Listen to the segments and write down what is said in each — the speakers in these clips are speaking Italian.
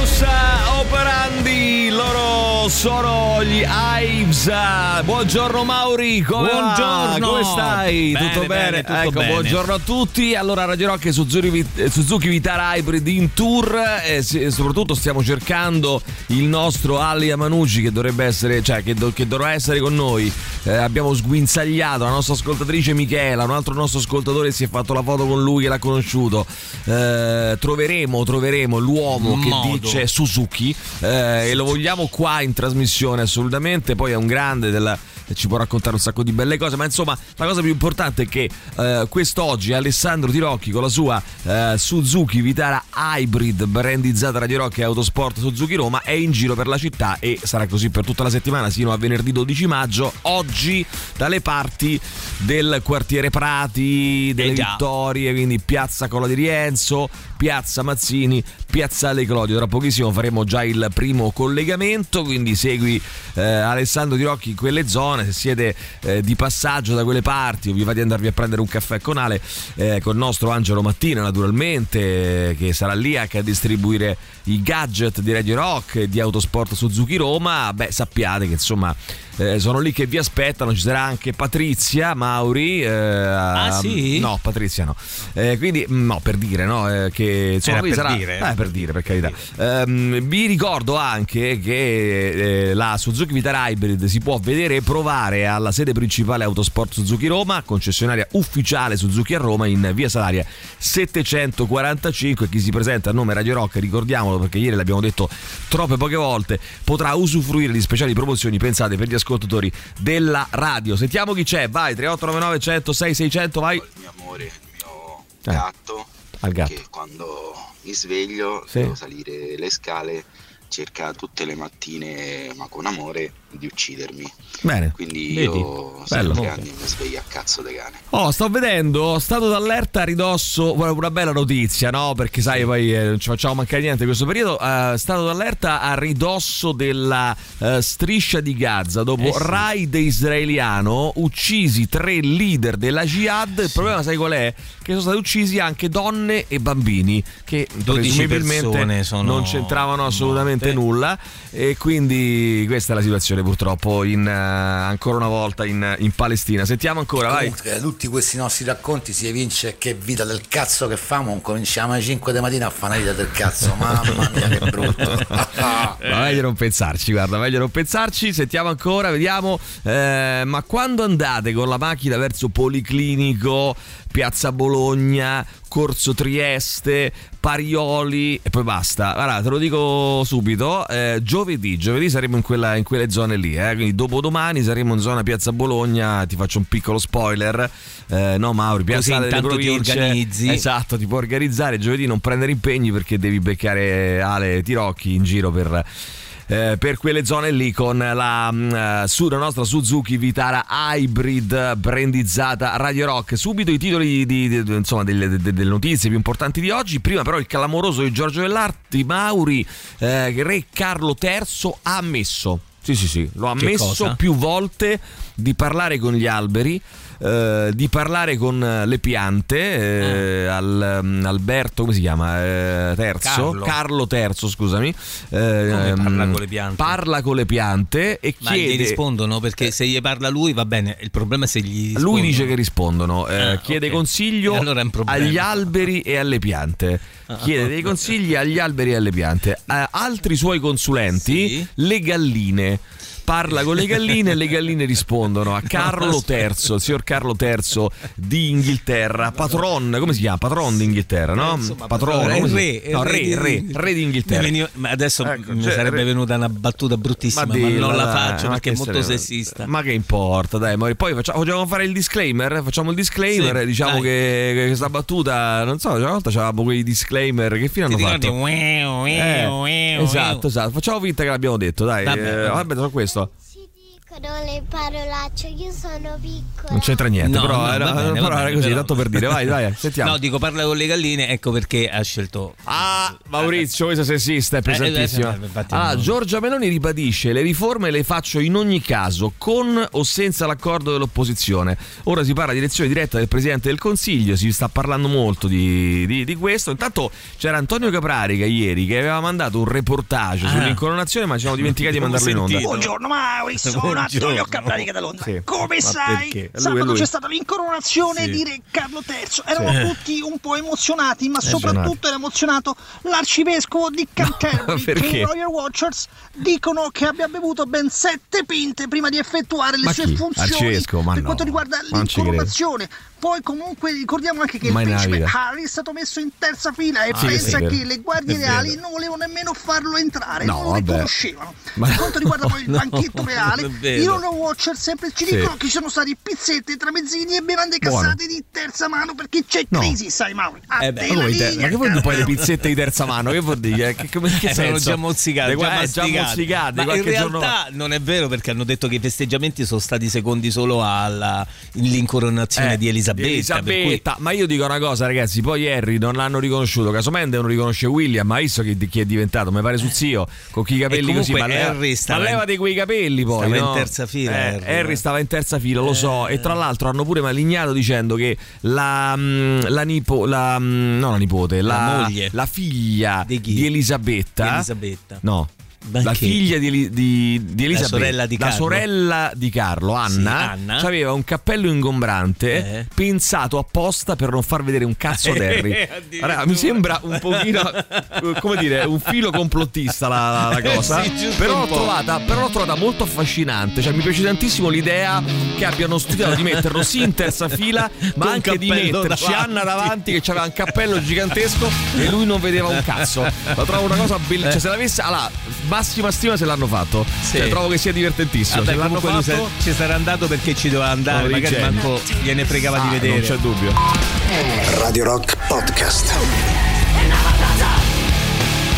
Modus operandi, loro sono gli Ives. Buongiorno Mauri, come? Buongiorno. Come stai? Bene, tutto bene? bene, tutto ecco, bene. buongiorno a tutti. Allora Radio Rock e Suzuki, Vit- Suzuki Vitara Hybrid in tour e si- soprattutto stiamo cercando il nostro Ali Amanucci che dovrebbe essere, cioè che, do- che dovrà essere con noi. Eh, abbiamo sguinzagliato la nostra ascoltatrice Michela, un altro nostro ascoltatore si è fatto la foto con lui che l'ha conosciuto. Eh, troveremo, troveremo l'uomo che Modo. Dice Suzuki eh, e lo vogliamo qua in trasmissione assolutamente. Poi è un grande della ci può raccontare un sacco di belle cose, ma insomma la cosa più importante è che eh, quest'oggi Alessandro Tirocchi con la sua eh, Suzuki Vitara Hybrid brandizzata Radio Rock e Autosport Suzuki Roma è in giro per la città e sarà così per tutta la settimana sino a venerdì 12 maggio, oggi dalle parti del quartiere Prati, delle Eh. Vittorie, quindi Piazza Cola di Rienzo, Piazza Mazzini, Piazzale Clodio. Tra pochissimo faremo già il primo collegamento, quindi segui eh, Alessandro Tirocchi in quelle zone. Se siete eh, di passaggio da quelle parti o vi va di andarvi a prendere un caffè con Ale, eh, con il nostro Angelo Mattina naturalmente, eh, che sarà lì anche a distribuire i gadget di Radio Rock e di Autosport Suzuki Roma, beh sappiate che insomma eh, sono lì che vi aspettano, ci sarà anche Patrizia Mauri. ah sì? No, Patrizia no. Eh, quindi mm, no, per dire, no, eh, che insomma per sarà dire. eh, per dire, per carità. Ehm, vi ricordo anche che eh, la Suzuki Vitara Hybrid si può vedere e provare alla sede principale Autosport Suzuki Roma, concessionaria ufficiale Suzuki a Roma in Via Salaria 745 chi si presenta a nome Radio Rock, ricordiamolo perché ieri l'abbiamo detto troppe poche volte, potrà usufruire di speciali promozioni pensate per gli ascoltatori della radio. Sentiamo chi c'è, vai 3899 106 600, vai. il mio amore, il mio Eh, gatto, al gatto. che quando mi sveglio Sì. devo salire le scale cerca tutte le mattine, ma con amore, di uccidermi. Bene. Quindi Vedi? io Bello. sempre anni mi sveglio a cazzo di cane. Oh, sto vedendo, stato d'allerta a ridosso, una bella notizia, no? Perché sai, poi eh, non ci facciamo mancare niente in questo periodo. eh, stato d'allerta a ridosso della eh, striscia di Gaza. Dopo Eh sì. raid israeliano, uccisi tre leader della jihad. Il problema, sai qual è? Che sono stati uccisi anche donne e bambini, che 12 presumibilmente sono non c'entravano assolutamente morte. nulla. E quindi questa è la situazione purtroppo in, eh, ancora una volta in, in Palestina. Sentiamo ancora, vai. Comunque, da tutti questi nostri racconti si evince che vita del cazzo che famo. Cominciamo alle 5 di mattina a fare una vita del cazzo. Mamma mia, che brutto. Ma meglio non pensarci, guarda, meglio non pensarci. Sentiamo ancora, vediamo. Eh, ma quando andate con la macchina verso Policlinico, Piazza Bologna, Corso Trieste, Parioli e poi basta. Guarda, te lo dico subito. eh, giovedì, giovedì saremo in, quella- in quelle zone lì. eh, quindi dopodomani saremo in zona Piazza Bologna. Ti faccio un piccolo spoiler. Eh, no, Mauri, Così Piazza delle intanto ti organizzi. Esatto, ti puoi organizzare. Giovedì non prendere impegni perché devi beccare Ale Tirocchi in giro per eh, per quelle zone lì con la, mm, eh, su- la nostra Suzuki Vitara Hybrid brandizzata Radio Rock. Subito i titoli di- di- insomma, delle, de- delle notizie più importanti di oggi. Prima però il clamoroso di Giorgio Dell'Arti, Mauri, eh, Re Carlo III ha ammesso. Sì, sì, sì, lo ha ammesso più volte di parlare con gli alberi, eh, di parlare con eh, le piante, eh, al- mm, Alberto, come si chiama? Eh, terzo, Carlo. terzo, scusami. Eh, parla ehm, con le piante? Parla con le piante e Ma chiede... gli rispondono perché se gli parla lui va bene, il problema è se gli Lui rispondono. dice che rispondono, eh, Ah, chiede ok. consiglio allora agli alberi e alle piante. Ah, Chiede dei consigli agli alberi e alle piante. Eh, altri suoi consulenti, Sì. le galline. Parla con le galline e le galline rispondono a Carlo III, il signor Carlo III di Inghilterra, patron, come si chiama? Patron d'Inghilterra, no? Eh, Insomma, Patrono, come si- re, no, re re, re, re di Inghilterra. Mi veniva- ma adesso Ecco, mi cioè, sarebbe re- venuta una battuta bruttissima, ma, dilla, non la dai, faccio ma perché è molto ne- sessista. Ma che importa, dai, ma poi facciamo, facciamo fare il disclaimer. Facciamo il disclaimer. Sì, diciamo dai. che, questa battuta, non so, una volta c'avevamo quei disclaimer. Che fine Ti hanno ricordi? fatto? Ueu, Eh, esatto, esatto. Facciamo finta che l'abbiamo detto, dai. Vabbè, eh, vabbè. questo. Si dica Dicono le parolacce, io sono piccola. Non c'entra niente, No, però, no, era, va bene, però va era bene, così, però- tanto per dire, vai, vai, sentiamo. No, dico parla con le galline, ecco perché ha scelto. Ah, Maurizio, questa sessista è pesantissima. eh, eh, infatti ah. Giorgia Meloni ribadisce: le riforme le faccio in ogni caso, con o senza l'accordo dell'opposizione. Ora si parla di elezione diretta del Presidente del Consiglio, si sta parlando molto di, di- di questo. Intanto c'era Antonio Caprarica ieri che aveva mandato un reportage Ah. sull'incoronazione, ma ci siamo dimenticati di mandarlo in onda. Buongiorno Maurizio. Antonio Caprarica da Londra. Sì. Come sai, sabato c'è stata l'incoronazione Sì. di Re Carlo III. Eravamo tutti un po' emozionati, ma soprattutto era emozionato l'arcivescovo di Canterbury Perché? che i Royal Watchers dicono che abbia bevuto ben sette pinte prima di effettuare le Ma sue chi? funzioni per no, quanto riguarda l'incoronazione. Poi comunque ricordiamo anche che il Mai nella principe. Harry è stato messo in terza fila e Ah, sì, pensa vero. che le guardie reali non volevano nemmeno farlo entrare, No, non lo riconoscevano. Ma- Per quanto riguarda poi il No, banchetto reale, i Royal Watcher sempre ci Sì. dicono che ci sono stati pizzette, tramezzini e bevande Buono. cassate di terza mano perché c'è No. crisi, sai Mauri. A Eh beh, te Ma, linea, ma che vuol dire poi le pizzette di terza mano? Che vuol dire? Che, come, che Eh, sono già mozzicate, già eh, già mozzicate, Ma in realtà giorno- non è vero perché hanno detto che i festeggiamenti sono stati secondi solo all'incoronazione Eh, di Elisabetta. Per cui- Elisabetta. Ma io dico una cosa, ragazzi. Poi Harry non l'hanno riconosciuto. Casomai non riconosce William. Ma visto chi, chi è diventato? Mi pare su zio. Con chi i capelli così. Ma, leva- Harry stava ma in- levate quei capelli poi. stava in no? terza fila, Eh, Harry, Harry eh. stava in terza fila, lo so. E tra l'altro hanno pure malignato dicendo che la, mm, la, nipo, la, mm, no, la nipote, la, moglie. la figlia Di di Elisabetta. Di Elisabetta. No. Ma La che? figlia di, di, di Elisabetta, sorella di la sorella di Carlo, Anna, Sì, Anna. aveva un cappello ingombrante Eh. pensato apposta per non far vedere un cazzo ad Harry. Addirittura. Allora, mi sembra un pochino, eh, come dire, un filo complottista la, la- la cosa. Sì, però, l'ho trovata, però l'ho trovata molto affascinante. Cioè, mi piace tantissimo l'idea che abbiano studiato di metterlo sì in terza fila, ma Con anche di metterci davanti. Anna davanti che aveva un cappello gigantesco e lui non vedeva un cazzo. La trovo una cosa bellissima. Cioè, se l'avesse. Allora, massima stima se l'hanno fatto. Sì. Cioè, trovo che sia divertentissimo. Vabbè, se l'hanno fatto. se- ci sarà andato perché ci doveva andare, dei magari manco gliene fregava Ah, di vedere. Non c'è dubbio. Radio Rock Podcast.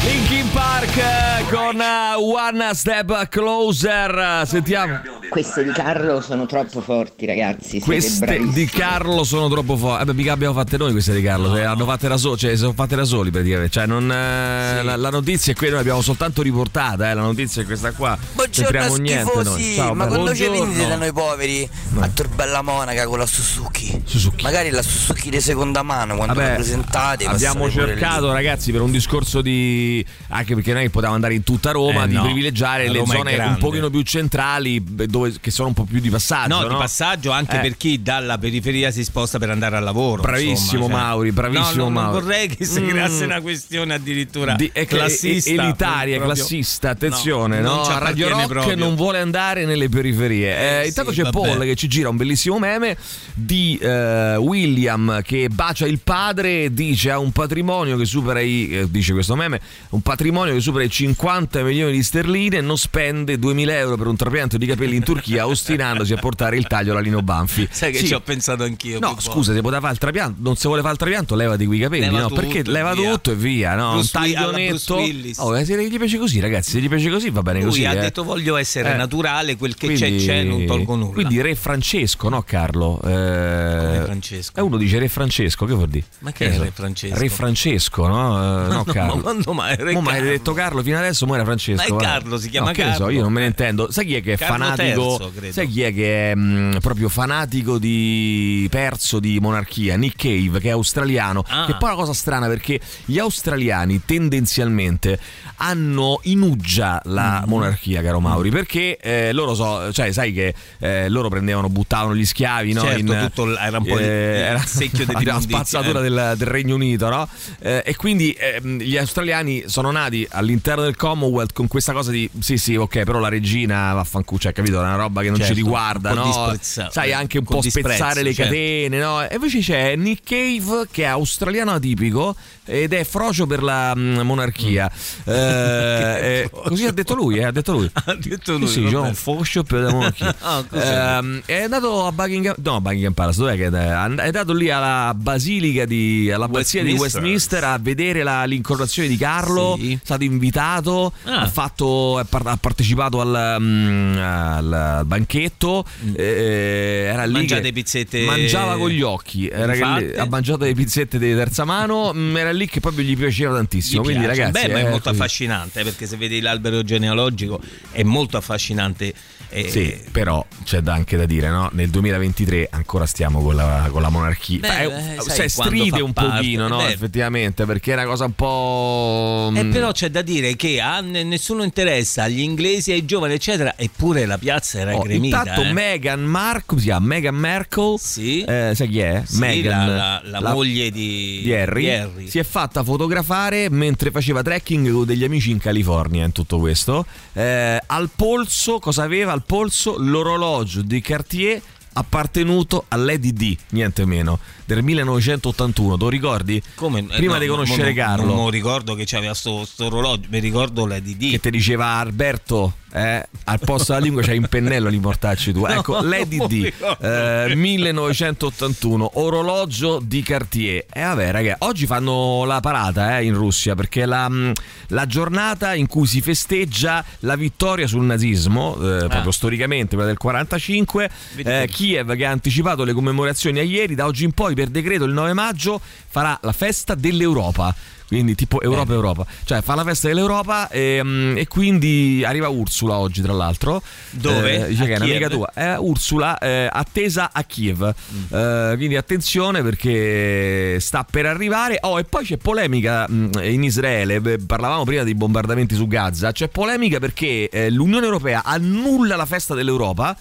Linkin Park eh, con eh, One Step Closer. Sentiamo. Queste di Carlo sono troppo forti, ragazzi. Siete Queste bravissimi. di Carlo sono troppo forti. Vabbè, mica abbiamo fatte noi queste di Carlo. Le hanno fatte da soli. Cioè, sono fatte da soli praticamente. Cioè, non, eh, la, la notizia è quella, noi l'abbiamo soltanto riportata. Eh. La notizia è questa qua. Buongiorno C'entriamo niente noi. schifosi, Ciao, ma quando ci Buongiorno. venite da noi poveri a Torbella Monaca con la Suzuki? Suzuki. Magari la Suzuki di seconda mano quando la Vabbè, presentate abbiamo cercato, ragazzi, per un discorso di. anche perché noi potevamo andare in tutta Roma, Eh, di no. privilegiare La le Roma zone un pochino più centrali, beh, dove, che sono un po' più di passaggio. No, No, di passaggio anche Eh. per chi dalla periferia si sposta per andare al lavoro. Bravissimo, insomma, cioè. Mauri, bravissimo, No, no, non Mauri. vorrei che si Mm. creasse una questione addirittura Di- è classista. è- elitaria, proprio- classista, attenzione, No, no, non Radio Rock proprio. non vuole andare nelle periferie. Eh, Eh, intanto sì, c'è vabbè. Paul che ci gira un bellissimo meme di eh, William che bacia il padre e dice ha un patrimonio che supera i eh, dice questo meme, un patrimonio che supera i 50 milioni di sterline e non spende 2000 euro per un trapianto di capelli in Turchia ostinandosi a portare il taglio alla Lino Banfi. Sai che Sì. ci ho pensato anch'io. No, scusa, se poteva fare il trapianto, non si vuole fare il trapianto, levati quei capelli, Leva no? tutto Perché leva via. tutto e via, no? Bruce un. Bruce Willis. Oh, eh, se gli piace così, ragazzi, se gli piace così va bene Lui così. ha eh. detto voglio essere Eh. naturale, quel che Quindi- c'è c'è, non tolgo nulla. Quindi Re Francesco, no Carlo? Eh, Come Francesco? E uno dice Re Francesco, che vuol dire? Ma che è? Re Francesco? Re Francesco, no? Eh, no, Carlo. ma quando mai Re Mo mi hai Carlo? detto Carlo fino adesso, mo era Francesco. Ma è. Carlo, si chiama no, ne so, Carlo. io non me ne intendo. Sai chi è che è Carlo fanatico? III, credo. sai chi è che è mh, proprio fanatico di perso di monarchia? Nick Cave, che è australiano. Ah. Che poi è una cosa strana perché gli australiani tendenzialmente hanno in uggia Mm. la monarchia, caro Mauri, perché eh, loro so, cioè sai che eh, loro prendevano, buttavano gli schiavi, no? Certo, In- tutto l- era un po' il- il secchio la dell'immondizia, spazzatura eh. del, del Regno Unito, no? Eh, e quindi ehm, gli australiani sono nati all'interno del Commonwealth con questa cosa di sì, sì, ok, però la regina vaffanculo, cioè, capito? È una roba che non Certo, ci riguarda, no? Sai, anche un po' spezzare le certo. catene, no? E invece c'è Nick Cave che è australiano atipico ed è frocio per la mm, monarchia. Eh, eh, così ha detto lui, eh, ha detto lui. Ha detto lui. Sì, sì, un foscio per la monarchia. Così. Ehm, è andato a Buckingham, no, Buckingham Palace, dov'è che è? È andato lì alla basilica di, all'abbazia di Westminster. A vedere la- l'incoronazione di Carlo. Sì. È stato invitato, Ah. ha, fatto, ha partecipato al, mm, al- banchetto, eh, era lì Mangiate che pizzette- mangiava con gli occhi, lì- ha mangiato le pizzette di terza mano, mm, era lì che proprio gli piaceva tantissimo. Gli Quindi piace. ragazzi, Beh, ma è eh, molto così. affascinante eh, perché se vedi l'albero genealogico è molto affascinante. eh, Sì, però c'è da anche da dire, no? Nel 2023 ancora stiamo con la, con la monarchia. Beh, Fa- è- beh, se sai, stride un parte, pochino, no? beh. Effettivamente, perché è una cosa un po'. Eh, mm, però c'è da dire che a nessuno interessa agli inglesi, ai giovani, eccetera, eppure la piazza era Oh, gremita. intanto eh. Meghan Markle, si chiama? Meghan Merkel, Sì. eh, sai chi è? Sì, Meghan, la, la- la moglie di, di Harry, di Harry. si è fatta fotografare mentre faceva trekking con degli amici in California in tutto questo. Eh, al polso cosa aveva? Al polso l'orologio di Cartier appartenuto a Lady D niente meno del 1981 te lo ricordi? Come? Eh, prima no, di conoscere mo- Carlo Non ricordo che c'aveva sto, sto orologio, mi ricordo Lady D. che ti diceva Alberto eh, al posto della lingua c'hai un pennello di portarci tu No, ecco Lady non mi D eh, 1981 orologio di Cartier e vabbè ragazzi oggi fanno la parata eh, in Russia perché è la, mh, la giornata in cui si festeggia la vittoria sul nazismo eh, proprio storicamente quella del 45 eh, Kiev che ha anticipato le commemorazioni a ieri da oggi in poi per decreto il 9 maggio farà la festa dell'Europa quindi tipo Europa Europa. Cioè fa la festa dell'Europa e, mm, e quindi arriva Ursula oggi tra l'altro. Dove? Eh, dice che è un'amica tua. È Ursula eh, attesa a Kiev. Mm. Eh, quindi attenzione perché sta per arrivare. Oh e poi c'è polemica mm, in Israele. Parlavamo prima dei bombardamenti su Gaza. C'è polemica perché eh, l'Unione Europea annulla la festa dell'Europa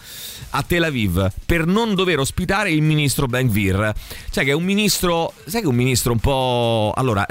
a Tel Aviv per non dover ospitare il ministro Ben Gvir cioè che è un ministro sai che è un ministro un po' allora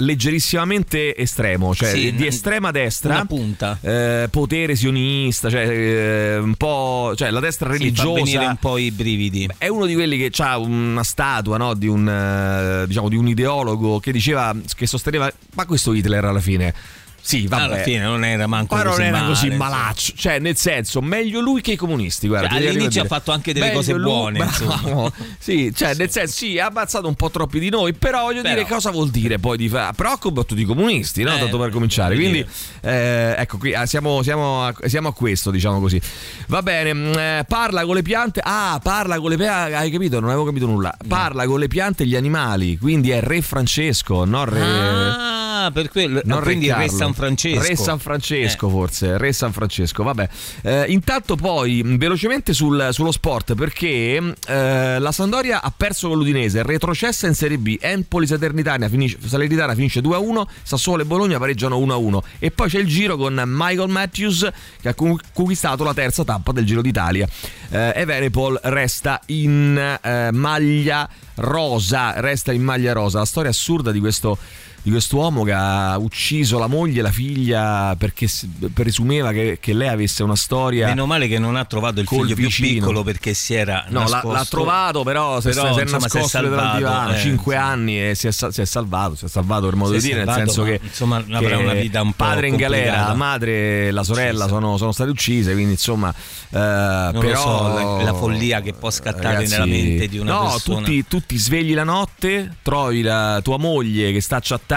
leggerissimamente estremo cioè Sì, di estrema destra punta. eh, potere sionista cioè eh, un po' cioè la destra Sì, religiosa venire un po' i brividi. è uno di quelli che ha una statua no, di, un, eh, diciamo, di un ideologo che diceva che sosteneva ma questo Hitler alla fine sì vabbè. Alla fine non era manco ma non così era male, così sì. malaccio. Cioè nel senso meglio lui che i comunisti guarda, devo All'inizio ha fatto anche delle cose lui- buone, bravo. insomma. sì cioè nel senso sì ha ammazzato un po' troppi di noi però voglio Però- dire cosa vuol dire poi di fa- però ha combattuto i comunisti no? Eh, tanto per cominciare quindi eh, ecco qui ah, siamo, siamo a, siamo a questo diciamo così. Va bene mm, eh, parla con le piante ah parla con le piante hai capito? Non avevo capito nulla. Parla con le piante e gli animali quindi è re Francesco non re Ah, per quello. non quindi Re. San Francesco. Re San Francesco, Eh. forse. Re San Francesco, vabbè. Eh, intanto, poi mh, velocemente sul- sullo sport, perché eh, la Sandoria ha perso con l'Udinese, retrocessa in Serie B. Empoli Salernitana finisce, Salernitana finisce 2-1, Sassuolo e Bologna pareggiano 1-1. E poi c'è il giro con Michael Matthews che ha con- conquistato la terza tappa del Giro d'Italia. Eh, e Venepol resta in eh, maglia rosa. Resta in maglia rosa. La storia assurda di questo di quest'uomo che ha ucciso la moglie e la figlia perché presumeva che, che lei avesse una storia. Meno male che non ha trovato il figlio più vicino. piccolo perché si era No, l'ha, nascosto. l'ha trovato, però, è- Però, si insomma, si è salvato, divano eh, 5 insomma. anni e si è, si è salvato. Si è salvato per modo di dire, nel salvato, senso ma, che insomma, avrà che una vita un po' padre in galera, la madre e la sorella sono, sono state uccise. Quindi, insomma, eh, però so, la- la follia che può scattare nella mente di una no, persona. Ti, tu ti svegli la notte, trovi la tua moglie che sta chattando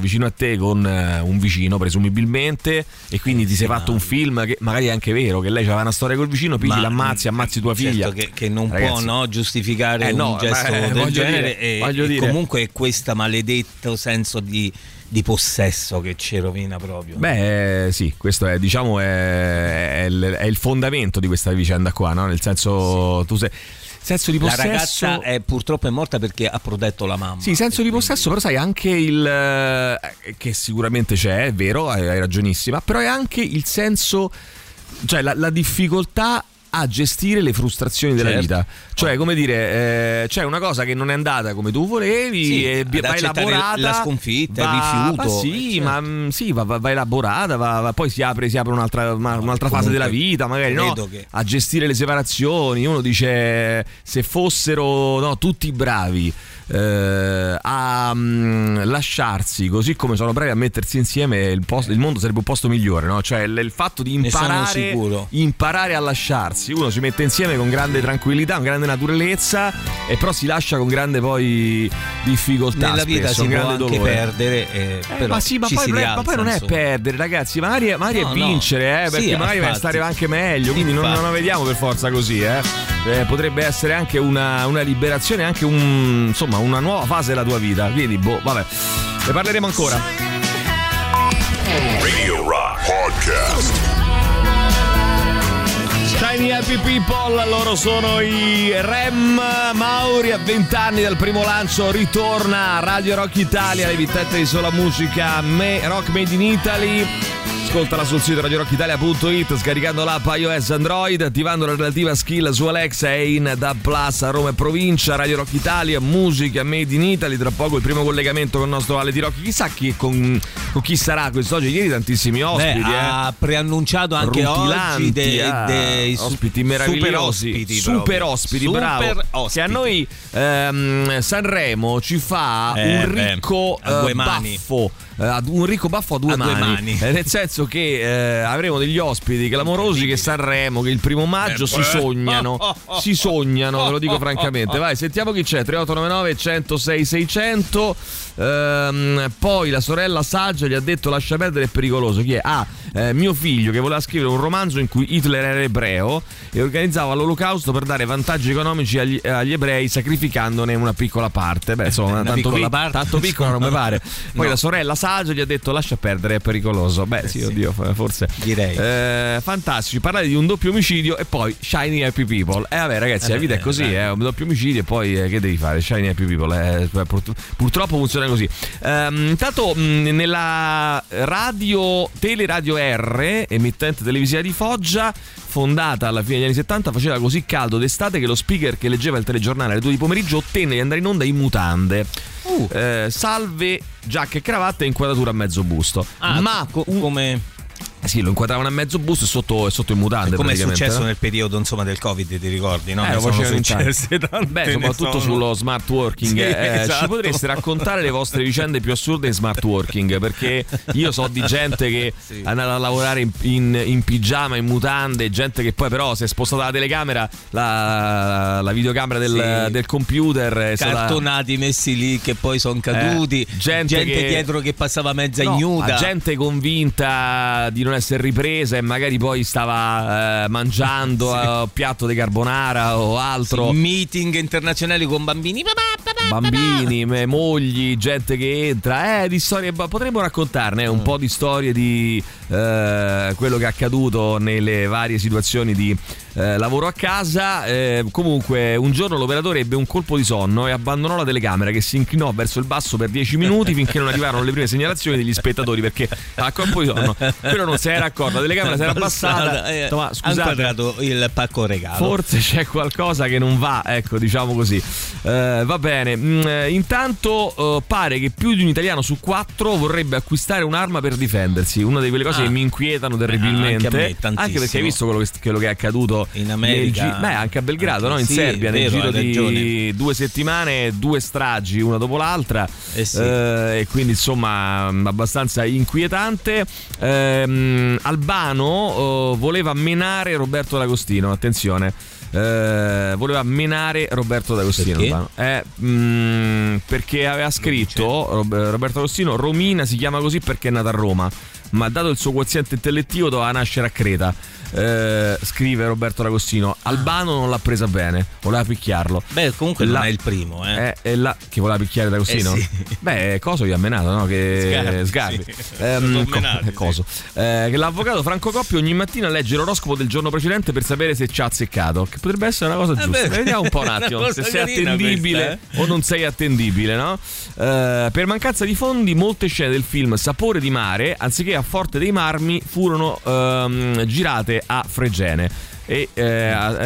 vicino a te con eh, un vicino, presumibilmente, e quindi ti sei fatto un film che magari è anche vero, che lei aveva una storia col vicino, pigli, Ma- l'ammazzi, ammazzi tua certo figlia. che, che non Ragazzi, può no, giustificare Eh, no, un gesto eh, del genere dire, e, e comunque è questo maledetto senso di, di possesso che ci rovina proprio. Beh, eh, sì, questo è, diciamo, è, è il, è il fondamento di questa vicenda qua, no? Nel senso, tu sei. Senso di la possesso. ragazza è, purtroppo è morta perché ha protetto la mamma. Sì, senso di possesso, però sai anche il eh, che sicuramente c'è, è vero, hai, hai ragionissima, però è anche il senso cioè la, la difficoltà a gestire le frustrazioni della Certo. vita. Cioè, come dire, eh, c'è una cosa che non è andata come tu volevi Sì, e va elaborata. la sconfitta, il va- rifiuto, ma sì, eh, certo. ma mm, sì, va, va- va elaborata, va- poi si apre, si apre un'altra, un'altra fase della vita, magari no? che- a gestire le separazioni. Uno dice se fossero no, tutti bravi, eh, a mm, lasciarsi, così come sono bravi a mettersi insieme, il, posto- il mondo sarebbe un posto migliore, no? Cioè il, il fatto di imparare, imparare a lasciarsi. Uno si mette insieme con grande tranquillità, con grande naturalezza, e però si lascia con grande poi difficoltà. Nella vita spesso, si può anche dolore. perdere, eh, Eh, ma sì, ma poi, si ma rialza, poi non è perdere, ragazzi, magari, è- magari No, è no. vincere, eh, Sì, perché eh, magari infatti. stare anche meglio. Quindi non, non la vediamo per forza così, eh. Eh, potrebbe essere anche una, una liberazione, anche un, insomma, una nuova fase della tua vita. Quindi, boh, vabbè, ne parleremo ancora. Radio Rock Podcast. Shiny Happy People, loro sono i Rem Mauri a 20 anni dal primo lancio, ritorna a Radio Rock Italia, l'emittente di sola musica Me- Rock Made in Italy. Ascoltala sul sito radiorockitalia.it scaricando l'app iOS Android, attivando la relativa skill su Alexa e in DAB Plus a Roma e provincia, Radio Rock Italia, musica made in Italy, tra poco il primo collegamento con il nostro Ale di Rock. Chissà chi, con, con chi sarà quest'oggi, ieri tantissimi ospiti. Beh, eh ha preannunciato anche rutilanti, oggi dei, ah, dei ospiti meravigliosi, super ospiti, super ospiti, Super bravo. ospiti. Che a noi ehm, Sanremo ci fa Eh, un ricco eh, baffo. Eh, un ricco baffo a due A due mani, mani. Eh, nel senso che eh, avremo degli ospiti clamorosi che Sanremo che il primo maggio Eh, si beh. sognano si sognano ve lo dico francamente vai sentiamo chi c'è 3899 106 600 Ehm, poi la sorella saggia gli ha detto lascia perdere è pericoloso chi è? Ah eh, mio figlio che voleva scrivere un romanzo in cui Hitler era ebreo e organizzava l'olocausto per dare vantaggi economici agli, agli ebrei sacrificandone una piccola parte beh insomma Una tanto, piccola pi- parte? tanto piccola non mi pare poi No. la sorella saggia gli ha detto lascia perdere è pericoloso beh sì, oddio forse Direi. eh, fantastici parlate di un doppio omicidio e poi Shiny Happy People eh vabbè ragazzi la vita è così dai. è un doppio omicidio e poi eh, che devi fare Shiny Happy People eh, pur- purtroppo funziona così. Ehm, intanto mh, nella radio Teleradio R emittente televisiva di Foggia fondata alla fine degli anni 70 faceva così caldo d'estate che lo speaker che leggeva il telegiornale alle 2 di pomeriggio ottenne di andare in onda in mutande. Uh. Eh, salve giacca e cravatta e inquadratura a mezzo busto. Ah, ma co- come, Sì, lo inquadravano a mezzo busto e sotto, sotto in mutande. come è successo no? nel periodo insomma, del Covid, ti ricordi? No? Eh, sono successe tante, Beh, soprattutto sono. sullo smart working. Sì, eh, Ci esatto. potreste raccontare le vostre vicende più assurde in smart working? Perché io so di gente che Sì. è andata a lavorare in, in- in pigiama, in mutande, gente che poi però si è spostata la telecamera, la, la videocamera del, Sì. del computer. È stata- cartonati messi lì che poi sono caduti, Eh, gente gente, che- dietro che passava mezza No, ignuda. gente convinta di non essere ripresa e magari poi stava eh, mangiando eh, piatto di carbonara o altro. Sì, meeting internazionali con bambini. Papà, papà, Bambini, me- mogli, gente che entra, eh, di storie, potremmo raccontarne un po' di storie di eh, quello che è accaduto nelle varie situazioni di eh, lavoro a casa. Eh, comunque, un giorno l'operatore ebbe un colpo di sonno e abbandonò la telecamera che si inclinò verso il basso per 10 minuti finché non arrivarono le prime segnalazioni degli spettatori perché a colpo di sonno quello non si era accorto, la telecamera si era abbassata. Eh, ma scusate, inquadrato il pacco regalo. Forse c'è qualcosa che non va, ecco, diciamo così. Eh, va bene. Mm, eh, intanto eh, pare che più di un italiano su quattro vorrebbe acquistare un'arma per difendersi. Una di quelle cose Ah. che mi inquietano terribilmente. anche a me, tantissimo. perché hai visto quello che, quello che è accaduto In America. gi- beh, anche a Belgrado, Anche- no? in sì, Serbia, è nel vero, giro di ragione. due settimane, due stragi, una dopo l'altra. Eh sì. Eh, e quindi insomma abbastanza inquietante. Ehm, Albano eh, voleva menare Roberto D'Agostino, attenzione. Eh, voleva menare Roberto D'Agostino. Perché? Eh, mm, perché aveva scritto Rob- Roberto D'Agostino Romina si chiama così perché è nata a Roma ma dato il suo quoziente intellettivo doveva nascere a Creta Eh, scrive Roberto D'Agostino Albano non l'ha presa bene voleva picchiarlo Beh, comunque non La- è il primo, eh. eh, è la- che voleva picchiare D'Agostino? Eh sì. Beh, Coso gli ha menato, no? Che... Sgarbi, Sgarbi. sì. Ehm, co- menati, eh. Eh, che l'avvocato Franco Coppio ogni mattina legge l'oroscopo del giorno precedente per sapere se ci ha azzeccato. Che potrebbe essere una cosa Eh giusta. beh, Vediamo un po' un è attimo se sei attendibile questa, o non sei attendibile, no? Eh, per mancanza di fondi, molte scene del film Sapore di mare, anziché a Forte dei Marmi, furono ehm, girate a Fregene. e eh,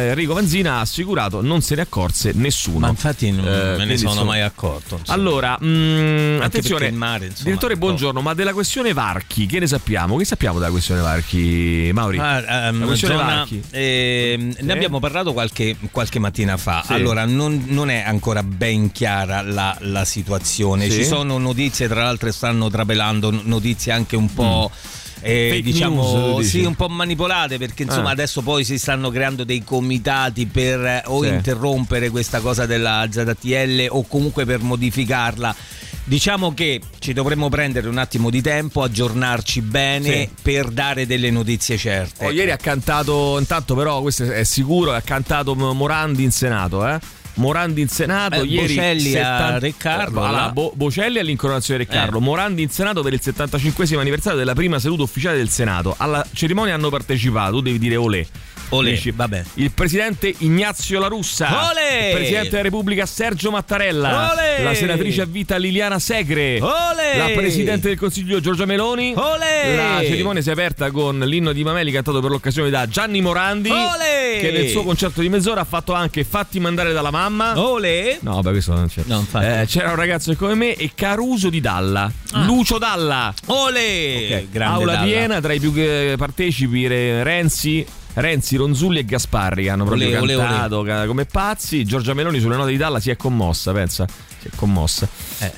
Enrico Vanzina ha assicurato non se ne accorse nessuno. Ma infatti non Eh, me ne sono mai accorto. insomma. Allora, mm, Anche attenzione, mare, insomma, direttore, buongiorno. Ma della questione Varchi, che ne sappiamo? Che sappiamo della questione Varchi, Mauri? Ah, la questione zona- Varchi. ehm, Sì. Ne abbiamo parlato qualche, qualche mattina fa. Sì. Allora, non, non è ancora ben chiara la, la situazione. Sì. Ci sono notizie, tra l'altro, stanno trapelando notizie anche un po'. eh, Mm. Fake diciamo news, sì, un po' manipolate perché insomma Ah. adesso poi si stanno creando dei comitati per eh, o Sì. interrompere questa cosa della ZTL o comunque per modificarla. Diciamo che ci dovremmo prendere un attimo di tempo, aggiornarci bene Sì. per dare delle notizie certe. Oh, ieri ha cantato, intanto però questo è sicuro, ha cantato Morandi in Senato, eh? Morandi in Senato, Eh, ieri Bocelli a 70 Re Carlo, Allora, là. Bo- Bocelli all'incoronazione di Re Carlo, Eh. Morandi in Senato per il 75 anniversario della prima seduta ufficiale del Senato. Alla cerimonia hanno partecipato, tu devi dire olè. Olè, vabbè. Il presidente Ignazio La Russa, Olè! il presidente della Repubblica Sergio Mattarella, Olè! la senatrice a vita Liliana Segre, Olè! la presidente del Consiglio Giorgia Meloni. Olè! La cerimonia si è aperta con l'inno di Mameli cantato per l'occasione da Gianni Morandi, Olè! che nel suo concerto di mezz'ora ha fatto anche Fatti mandare dalla mamma. Ole! No, beh, questo non c'è. No. Eh, c'era un ragazzo come me e Caruso di Dalla. Lucio Dalla. Ole! Ok. Grande Aula Dalla. piena tra i più eh, partecipi Re- Renzi, Renzi, Ronzulli e Gasparri che hanno proprio olè, cantato ca- come pazzi. Giorgia Meloni sulle note di Dalla si è commossa, pensa. Si è commossa.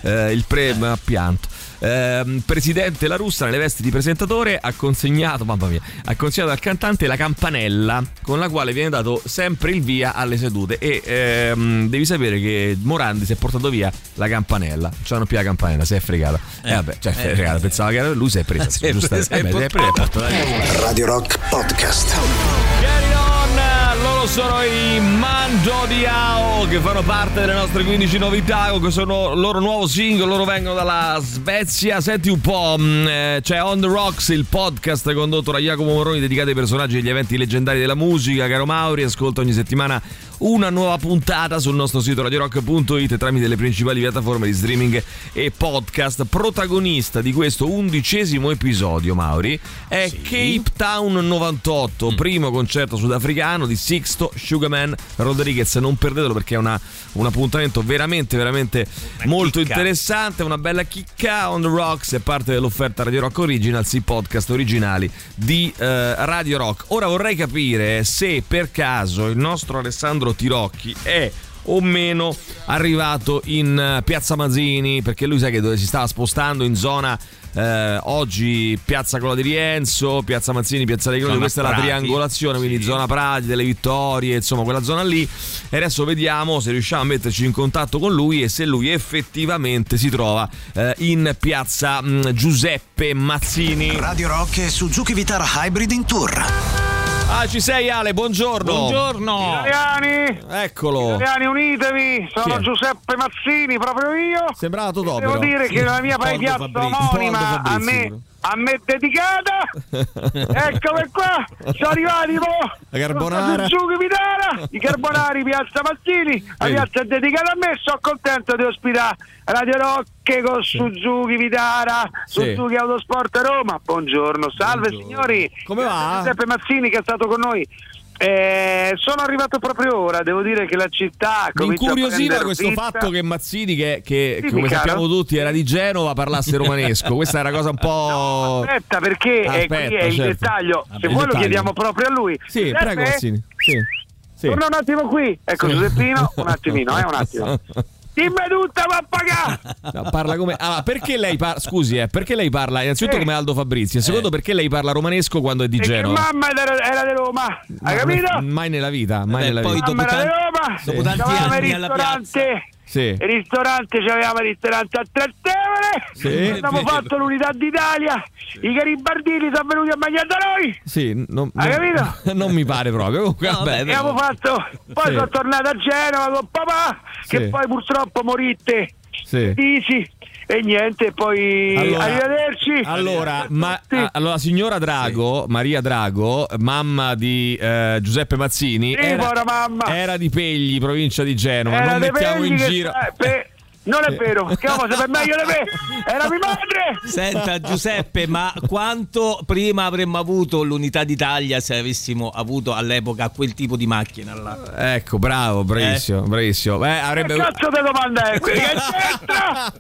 Eh, il pre ha pianto. Ehm, presidente La Russa nelle vesti di presentatore ha consegnato, mamma mia, ha consegnato al cantante la campanella con la quale viene dato sempre il via alle sedute e ehm, devi sapere che Morandi si è portato via la campanella, non c'hanno più la campanella, si è fregata. E vabbè, cioè, eh, fregata, pensava che era lui, si è. Si è giusto? Eh, beh, si è si via. Radio Rock Podcast. Carry on, loro sono i Mangio Diao che fanno parte delle nostre 15 novità, che sono il loro nuovo singolo, loro vengono dalla Svezia. Senti un po', mh, eh, c'è On The Rocks, il podcast condotto da Jacopo Moroni dedicato ai personaggi degli eventi leggendari della musica. Caro Mauri, ascolta ogni settimana una nuova puntata sul nostro sito radiorock.it tramite le principali piattaforme di streaming e podcast. Protagonista di questo undicesimo episodio, Mauri, è Cape Town 98, primo concerto sudafricano di Sixto Sugarman Rodriguez. Non perdetelo perché è una- un appuntamento veramente, veramente molto chicca. interessante. Una bella chicca on the rocks. È parte dell'offerta Radio Rock Originals, i podcast originali di eh, Radio Rock. Ora vorrei capire se per caso il nostro Alessandro Tirocchi è o meno arrivato in eh, Piazza Mazzini perché lui sai che dove si stava spostando in zona eh, oggi Piazza Cola di Rienzo, Piazza Mazzini, Piazza dei Zona questa è la Prati, triangolazione, quindi sì. zona Prati, delle Vittorie, insomma quella zona lì. E adesso vediamo se riusciamo a metterci in contatto con lui e se lui effettivamente si trova eh, in Piazza mh, Giuseppe Mazzini. Radio Rock e Suzuki Vitara Hybrid in tour. Ah, ci sei Ale, buongiorno. Buongiorno! Italiani, Eccolo. italiani unitevi, sono? Giuseppe Mazzini, proprio io. Sembrava Totò Devo dire che la mia Porto piazza omonima a me, a me dedicata. Eccomi qua, sono arrivati mo. La carbonara. Suzuki Vitara, i carbonari Piazza Mazzini, la piazza è dedicata a me, sono contento di ospitare Radio Rocche con Suzuki Vitara, Sì. Suzuki Autosport Roma. Buongiorno, salve Buongiorno. signori. Come va? Giuseppe Mazzini che è stato con noi. Eh, sono arrivato proprio ora, devo dire che la città Mi incuriosiva questo vita. fatto che Mazzini, che, che, Dimmi, come sappiamo tutti era di Genova, parlasse romanesco. Questa è una cosa un po'. Aspetta, perché eh, Aspetta, qui è il certo. dettaglio. Vabbè, Se il vuoi lo chiediamo proprio a lui. Sì, Giuseppe, prego Mazzini. Sì. sì. Torna un attimo qui. Ecco Giuseppino, un attimino, eh, un attimo. Dimmi tutta, pappaga! No, parla come. Ah, perché lei parla. Scusi, eh, perché lei parla innanzitutto Eh. come Aldo Fabrizi, e secondo perché lei parla romanesco quando è di Perché Genova? mamma era, era di Roma, hai No, capito? Mai nella vita, mai Vabbè, nella poi vita. dopo Mamma era di tanti- Roma, dopo tanti anni alla ristorante. Sì. Il ristorante, c'avevamo il ristorante a Tre Tevere, Sì. abbiamo vero. fatto l'unità d'Italia, i garibardini sono venuti a mangiare da noi, Sì, non, Hai non- capito? non mi pare proprio. Comunque, No, vabbè. abbiamo fatto, poi Sì. sono tornato a Genova con papà, Sì. che poi purtroppo moritte, Sì. dici, e niente, poi Allora- arrivederci. Allora, ma, Sì. ah, allora, signora Drago, Maria Drago, mamma di eh, Giuseppe Mazzini, Sì, mamma. era di Pegli, provincia di Genova. Era non mettiamo in giro. pe- Non è vero, che uomo sapeva meglio di me, era mia madre! Senta Giuseppe, ma quanto prima avremmo avuto l'unità d'Italia se avessimo avuto all'epoca quel tipo di macchina là? Ecco, bravo, bravissimo, bravissimo. Beh, avrebbe... Che cazzo di domanda è quella? C'entra?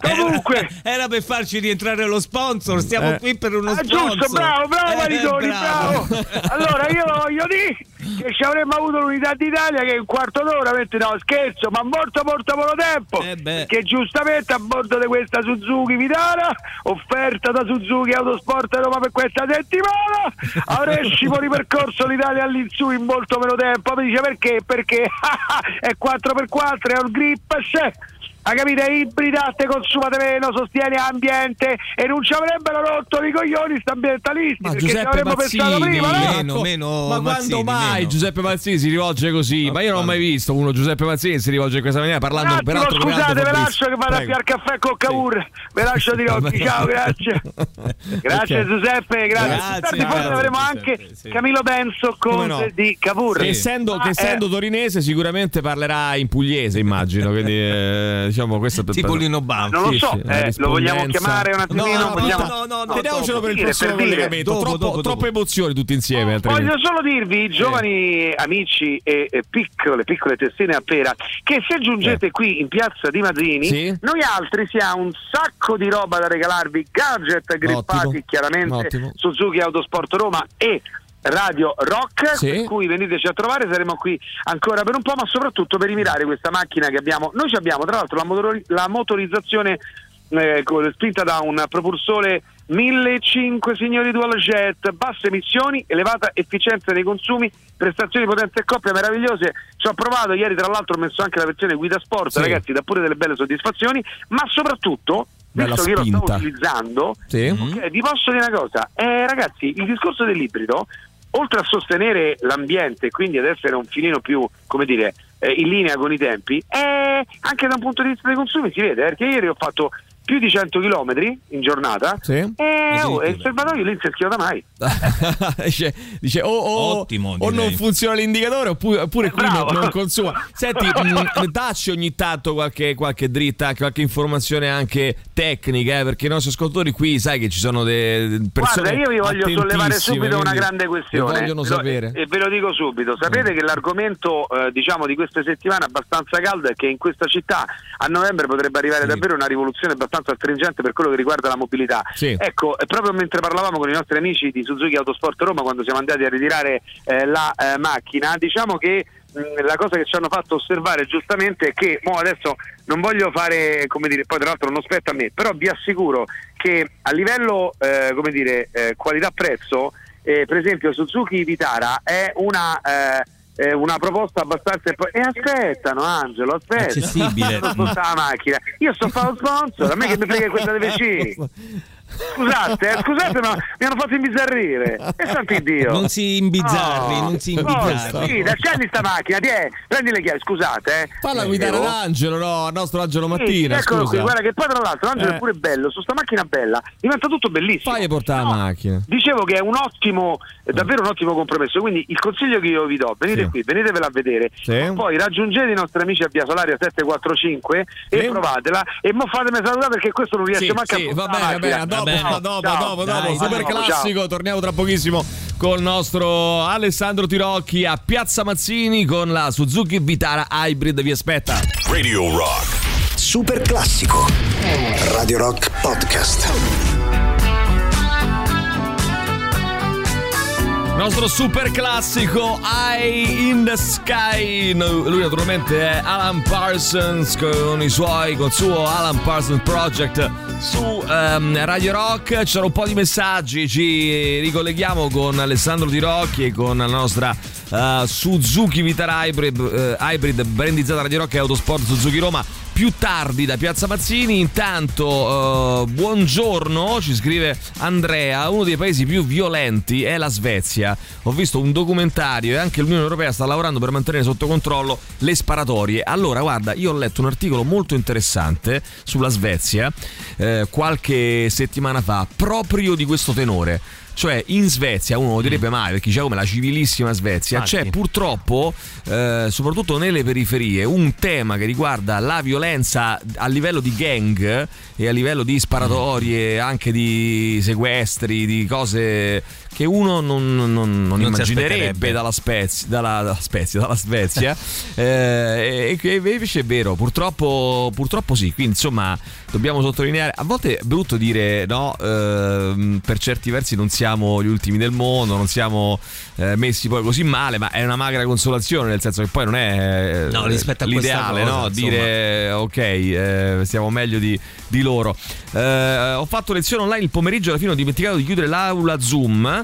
Comunque... Era per farci rientrare lo sponsor, stiamo Eh. qui per uno Ah, sponsor. giusto, bravo, bravo Eh, Maritoni, bravo. Allora io voglio dire che ci avremmo avuto l'unità d'Italia che un quarto d'ora, mentre no scherzo, ma molto molto poco tempo. beh. che giustamente a bordo di questa Suzuki Vitara, offerta da Suzuki Autosport Roma per questa settimana, avremmo ripercorso l'Italia all'insù in molto meno tempo. Mi dice perché? Perché è 4x4, è un grip, c'è. Ha capito? È ibrida, te consumate meno, sostiene l'ambiente e non ci avrebbero rotto i coglioni sta ambientalisti Ma perché ci Giuseppe avremmo pensato Mazzini, prima, no? Meno, meno ma Mazzini, quando mai meno. Giuseppe Mazzini si rivolge così? Ma io non ho mai visto uno Giuseppe Mazzini che si rivolge in questa maniera parlando attimo, peraltro scusate, ve lascio che vado a Prego. piare caffè con Cavour. Ve lascio di occhi, ciao, grazie. Grazie Ok. Giuseppe, grazie. Grazie, Tardi forse grazie, avremo Giuseppe, anche sì. Camillo Benso Come con no? di Cavour. Che essendo, Ma, che eh, essendo torinese sicuramente parlerà in pugliese immagino quindi eh, diciamo questo è Tipo Lino Banfi. non lo so, eh, lo vogliamo chiamare un attimino? No, no, vogliamo... no, no, No, teniamocelo per il dire, prossimo collegamento Dopo, troppo- dopo, troppe dopo. emozioni tutti insieme altrimenti. Voglio solo dirvi, giovani amici e, e piccole, piccole testine a pera, che se giungete qui in piazza di Mazzini, Eh. Sì. noi altri si ha un sacco di roba da regalarvi, gadget grippati Ottimo. chiaramente, Ottimo. Suzuki Autosport Roma e Radio Rock, Sì. per cui veniteci a trovare, saremo qui ancora per un po', ma soprattutto per rimirare questa macchina che abbiamo. Noi ci abbiamo tra l'altro la, motori- la motorizzazione eh, spinta da un propulsore 1500 signori dual jet, basse emissioni, elevata efficienza nei consumi, prestazioni potenza e coppia meravigliose. Ci ho provato ieri, tra l'altro ho messo anche la versione guida sport, Sì. ragazzi, dà pure delle belle soddisfazioni, ma soprattutto Bella visto che io lo stavo spinta. utilizzando, Sì. ok, vi posso dire una cosa, eh, ragazzi, il discorso dell'ibrido oltre a sostenere l'ambiente quindi ad essere un filino più, come dire, eh, in linea con i tempi, eh, anche da un punto di vista dei consumi si vede, perché ieri ho fatto più di 100 km in giornata Sì. e oh, e il serbatoio lì non si è schivato mai. dice, dice o, o- Ottimo, o non funziona l'indicatore oppure, oppure qui non, non consuma. Senti, mh, dacci ogni tanto qualche, qualche dritta, qualche informazione anche tecnica, eh, perché i nostri ascoltatori qui sai che ci sono delle persone Guarda, io vi voglio sollevare subito una grande questione. vogliono lo- sapere. E ve lo dico subito. Sapete che l'argomento eh, diciamo di queste settimane abbastanza caldo è che in questa città a novembre potrebbe arrivare Sì. davvero una rivoluzione abbastanza stringente per quello che riguarda la mobilità. Sì. Ecco, eh, proprio mentre parlavamo con i nostri amici di Suzuki Autosport Roma quando siamo andati a ritirare eh, la eh, macchina, diciamo che mh, la cosa che ci hanno fatto osservare giustamente è che mo adesso non voglio fare, come dire, poi tra l'altro non spetta a me, però vi assicuro che a livello eh, come dire, eh, qualità-prezzo, eh, per esempio Suzuki Vitara è una eh, è una proposta abbastanza e aspettano Angelo aspetta. Accessibile. non la macchina. Io sto a fare lo sponsor a me che mi frega questa vicini Scusate, eh, scusate, ma mi hanno fatto imbizzarrire. E santi Dio. Non si imbizzarri, non si imbizzarri. Sì, accendi sta macchina, ti prendi le chiavi, scusate. Eh. Falla Eh, guidare devo- l'Angelo, no, il nostro Angelo Sì, Mattina, eccolo scusa. qui, guarda che poi tra l'altro l'Angelo Eh. è pure bello, su sta macchina bella, diventa tutto bellissimo. Fai portare la macchina. Dicevo che è un ottimo, è davvero un ottimo compromesso. Quindi il consiglio che io vi do, venite Sì. qui, venitevela a vedere, Sì. poi raggiungete i nostri amici a Via Solaria 745 e Sì. provatela e mo fatemi salutare perché questo non riesce Sì, manco sì, a va portare bene, va bene, bene. dopo, Ciao. dopo, Dai, dopo, super ciao. classico, torniamo tra pochissimo col nostro Alessandro Tirocchi a Piazza Mazzini con la Suzuki Vitara Hybrid vi aspetta. Radio Rock. Super classico. Radio Rock Podcast. Nostro super classico Eye in the Sky. Lui naturalmente è Alan Parsons con i suoi, con il suo Alan Parsons Project su ehm, Radio Rock. C'era un po' di messaggi, ci ricolleghiamo con Alessandro Tirocchi e con la nostra eh, Suzuki Vitara Hybrid, eh, hybrid brandizzata Radio Rock e Autosport Suzuki Roma. Più tardi da Piazza Mazzini, intanto eh, buongiorno, ci scrive Andrea, uno dei paesi più violenti è la Svezia. Ho visto un documentario e anche l'Unione Europea sta lavorando per mantenere sotto controllo le sparatorie. Allora, guarda, io ho letto un articolo molto interessante sulla Svezia eh, qualche settimana fa, proprio di questo tenore. Cioè in Svezia, uno lo direbbe mai perché c'è come la civilissima Svezia, Infatti. c'è purtroppo, eh, soprattutto nelle periferie, un tema che riguarda la violenza a livello di gang e a livello di sparatorie, anche di sequestri, di cose che uno non, non- non Non immaginerebbe dalla Spezia, dalla, dalla Spezia, dalla Svezia. Eh, e che invece è vero, purtroppo, purtroppo sì. Quindi insomma dobbiamo sottolineare. A volte è brutto dire no, ehm, per certi versi non siamo gli ultimi del mondo, non siamo eh, messi poi così male, ma è una magra consolazione, nel senso che poi non è eh, No, rispetto a l'ideale, cosa, no? insomma. Dire ok, eh, stiamo meglio di, di loro. Eh, ho fatto lezione online il pomeriggio, alla fine ho dimenticato di chiudere l'aula Zoom.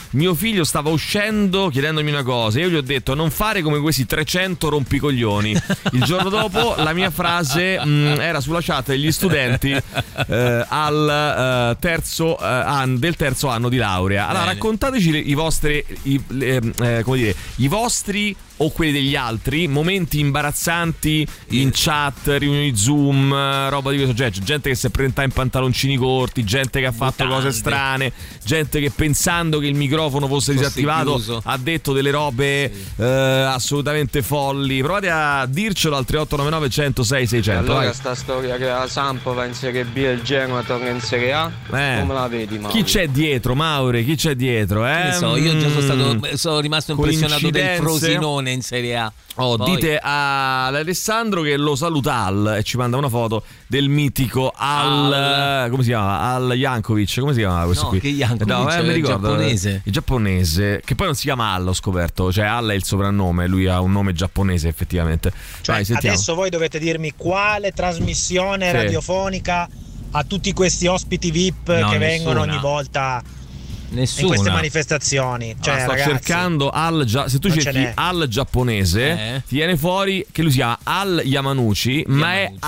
Mio figlio stava uscendo chiedendomi una cosa. Io gli ho detto: non fare come questi 300 rompicoglioni. Il giorno dopo la mia frase mh, era sulla chat degli studenti eh, al, eh, terzo, eh, an- del terzo anno di laurea. Allora, Bene. raccontateci le- i vostri, i, le- eh, come dire, i vostri o quelli degli altri momenti imbarazzanti in chat, riunioni Zoom, eh, roba di questo genere. C'è gente che si è presentata in pantaloncini corti, gente che ha fatto Mutande. cose strane, gente che pensando che il microfono fosse, Fosse disattivato chiuso. ha detto delle robe eh, assolutamente folli. Provate a dircelo al 3899 106 600. allora vai. sta storia che la Sampo va in Serie B e il Genoa torna in Serie A, Eh. come la vedi Mauro? Chi c'è dietro, Mauri? Chi c'è dietro? Eh? Ne so, io già sono, Mm. stato, sono rimasto impressionato del? Frosinone in Serie A. Oh, Poi- dite all'Alessandro che lo saluta Al e ci manda una foto del mitico Al, Al. come si chiama? Al Jankovic, come si chiama questo No, qui? che Jankovic, no, eh, mi ricordo, giapponese. Giapponese, che poi non si chiama Al, ho scoperto, cioè Al è il soprannome, lui ha un nome giapponese effettivamente. Cioè, Vai, adesso voi dovete dirmi quale trasmissione Sì. radiofonica a tutti questi ospiti VIP No, che vengono nessuna. ogni volta in Nessuna. queste manifestazioni. Cioè, Ah, sto ragazzi, cercando Al Gia- se tu Non cerchi. Al giapponese Eh. ti viene fuori che lui si chiama Al Yamanuchi, ma è Yamanuchi.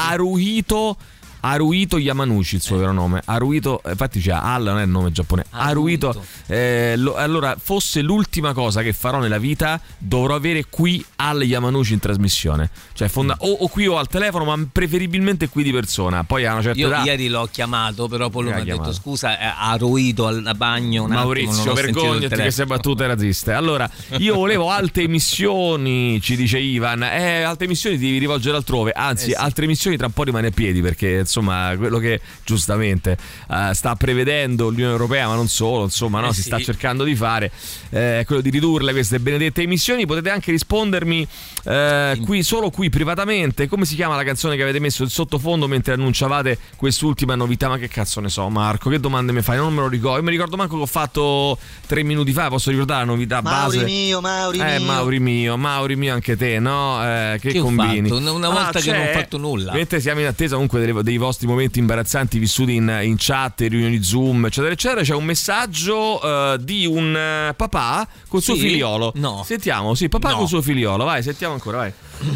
Haruhito Yamanuchi il suo vero nome. Haruhito, infatti c'è Al non è il nome giapponese. Haruhito. Haruhito. eh, lo- allora, fosse l'ultima cosa che farò nella vita, dovrò avere qui Al Yamanuchi in trasmissione. Cioè, fonda- o, o qui o al telefono, ma preferibilmente qui di persona. Poi a una certa Io età. ieri l'ho chiamato, però poi lui mi ha detto scusa, eh, ha ruito al bagno un attimo, Maurizio, il vergognati che sei battute razziste. Allora, io volevo alte emissioni, ci dice Ivan. Eh, alte emissioni devi rivolgere altrove. Anzi, Eh sì. altre emissioni tra un po' rimane a piedi perché, insomma, quello che giustamente eh, sta prevedendo l'Unione Europea, ma non solo, insomma, no, Eh si sì. sta cercando di fare eh, è quello di ridurle queste benedette emissioni. Potete anche rispondermi eh, qui, solo qui privatamente. Come si chiama la canzone che avete messo in sottofondo mentre annunciavate quest'ultima novità? Ma che cazzo ne so, Marco? Che domande mi fai? Non me lo ricordo. Io mi ricordo manco che ho fatto tre minuti fa. Posso ricordare la novità Mauri base? mio, Mauri eh, mio. Mauri mio, Mauri mio anche te, no? Eh, che, Che combini? Una- una volta che non ho fatto nulla. Mentre siamo in attesa comunque delle- dei vostri momenti imbarazzanti vissuti in, in chat, riunioni Zoom, eccetera, eccetera, c'è un messaggio eh, di un eh, papà col suo Sì? figliolo. No. Sentiamo, sì, papà No. col suo figliolo. Vai, sentiamo ancora, vai.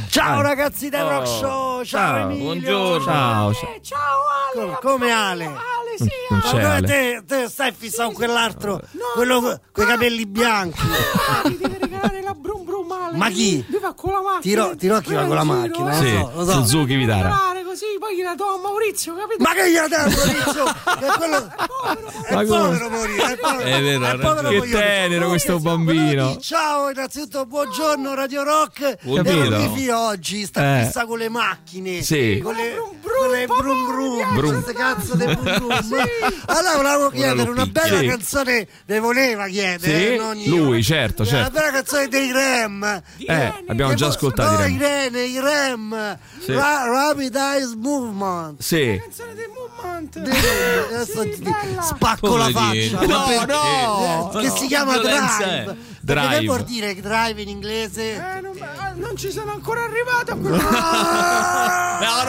Ciao Vai. ragazzi del Rock Oh, Show, ciao, ciao, Emilio. buongiorno. Ciao, ciao. Eh, ciao Ale. come Ale? Ale, sì. Non c'è Ale. te, te stai fissato con quell'altro, quello con i capelli bianchi. Mi deve regalare la Ale. Ma chi? Lui va con la macchina. Tiro- Tirocchi va con la giro, macchina, eh. Sì, lo so, lo so. Suzuki Vitara. Così, poi gliela do a Maurizio, capito? Ma che gli ha dato Maurizio? È quello è povero Maurizio, è povero. È vero, è povero. Che tenero questo bambino. Ciao, innanzitutto buongiorno Radio Rock. Buongiorno. E mio figlio oggi sta Eh. fissa con le macchine. Sì. Con le con le brum brum. Brum. Queste cazzo di brum brum. Allora volevo chiedere una bella canzone, ne voleva chiedere. Eh, lui, certo, Una certo. bella canzone dei Rem. Eh, abbiamo già ascoltato i No, Rem. i Rene, i Rem. Sì. Ra- Rapid Eyes Movement. Sì. Canzone del movement. Adesso ti- spacco la Poverino. faccia. Ma No, perché? no, Ma che no, si chiama Drive. Perché Drive. che vuol dire drive in inglese? Eh, non, ah, non ci sono ancora arrivato a quello. No,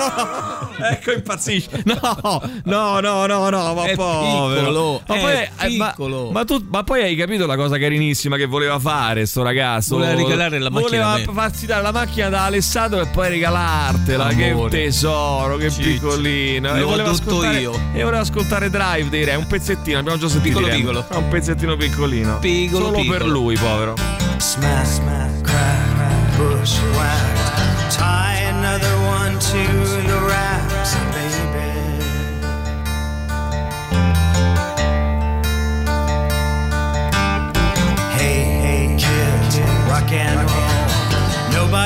no, ecco impazzisce. No, no, no, no, no, ma È povero. piccolo, ma è poi, eh, ma- piccolo. Ma, tu, ma poi hai capito la cosa carinissima che voleva fare sto ragazzo? Voleva regalare la macchina a Voleva farsi dare la macchina da Alessandro e poi regalartela. Che Amore. tesoro, che Ciccio. piccolino. E L'ho voleva tutto ascoltare- io. E voleva ascoltare Drive dei Re, un pezzettino, abbiamo già sentito. Piccolo, piccolo. È un pezzettino piccolino. Piccolo, Solo piccolo. per lui, povero. Smack, smack, crack, crack, bushwhack.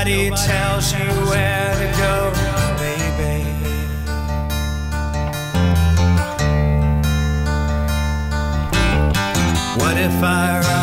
Nobody tells you where to go, baby. What if I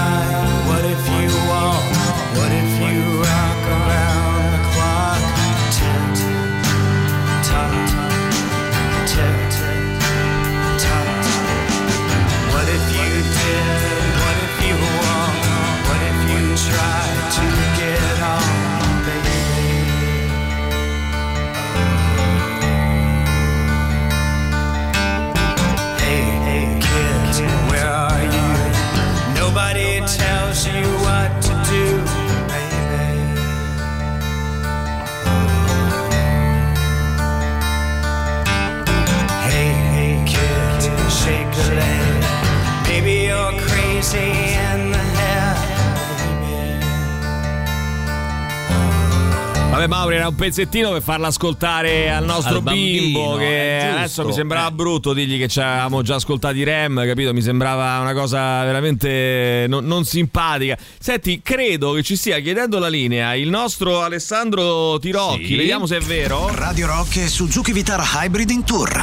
Vabbè, Mauri, era un pezzettino per farla ascoltare al nostro Al bambino, bimbo. Che adesso mi sembrava Eh. brutto dirgli che ci avevamo già ascoltati i Rem, capito? Mi sembrava una cosa veramente non, non simpatica. Senti, credo che ci stia chiedendo la linea il nostro Alessandro Tirocchi. Sì. Vediamo se è vero. Radio Rock e Suzuki Vitara Hybrid in tour.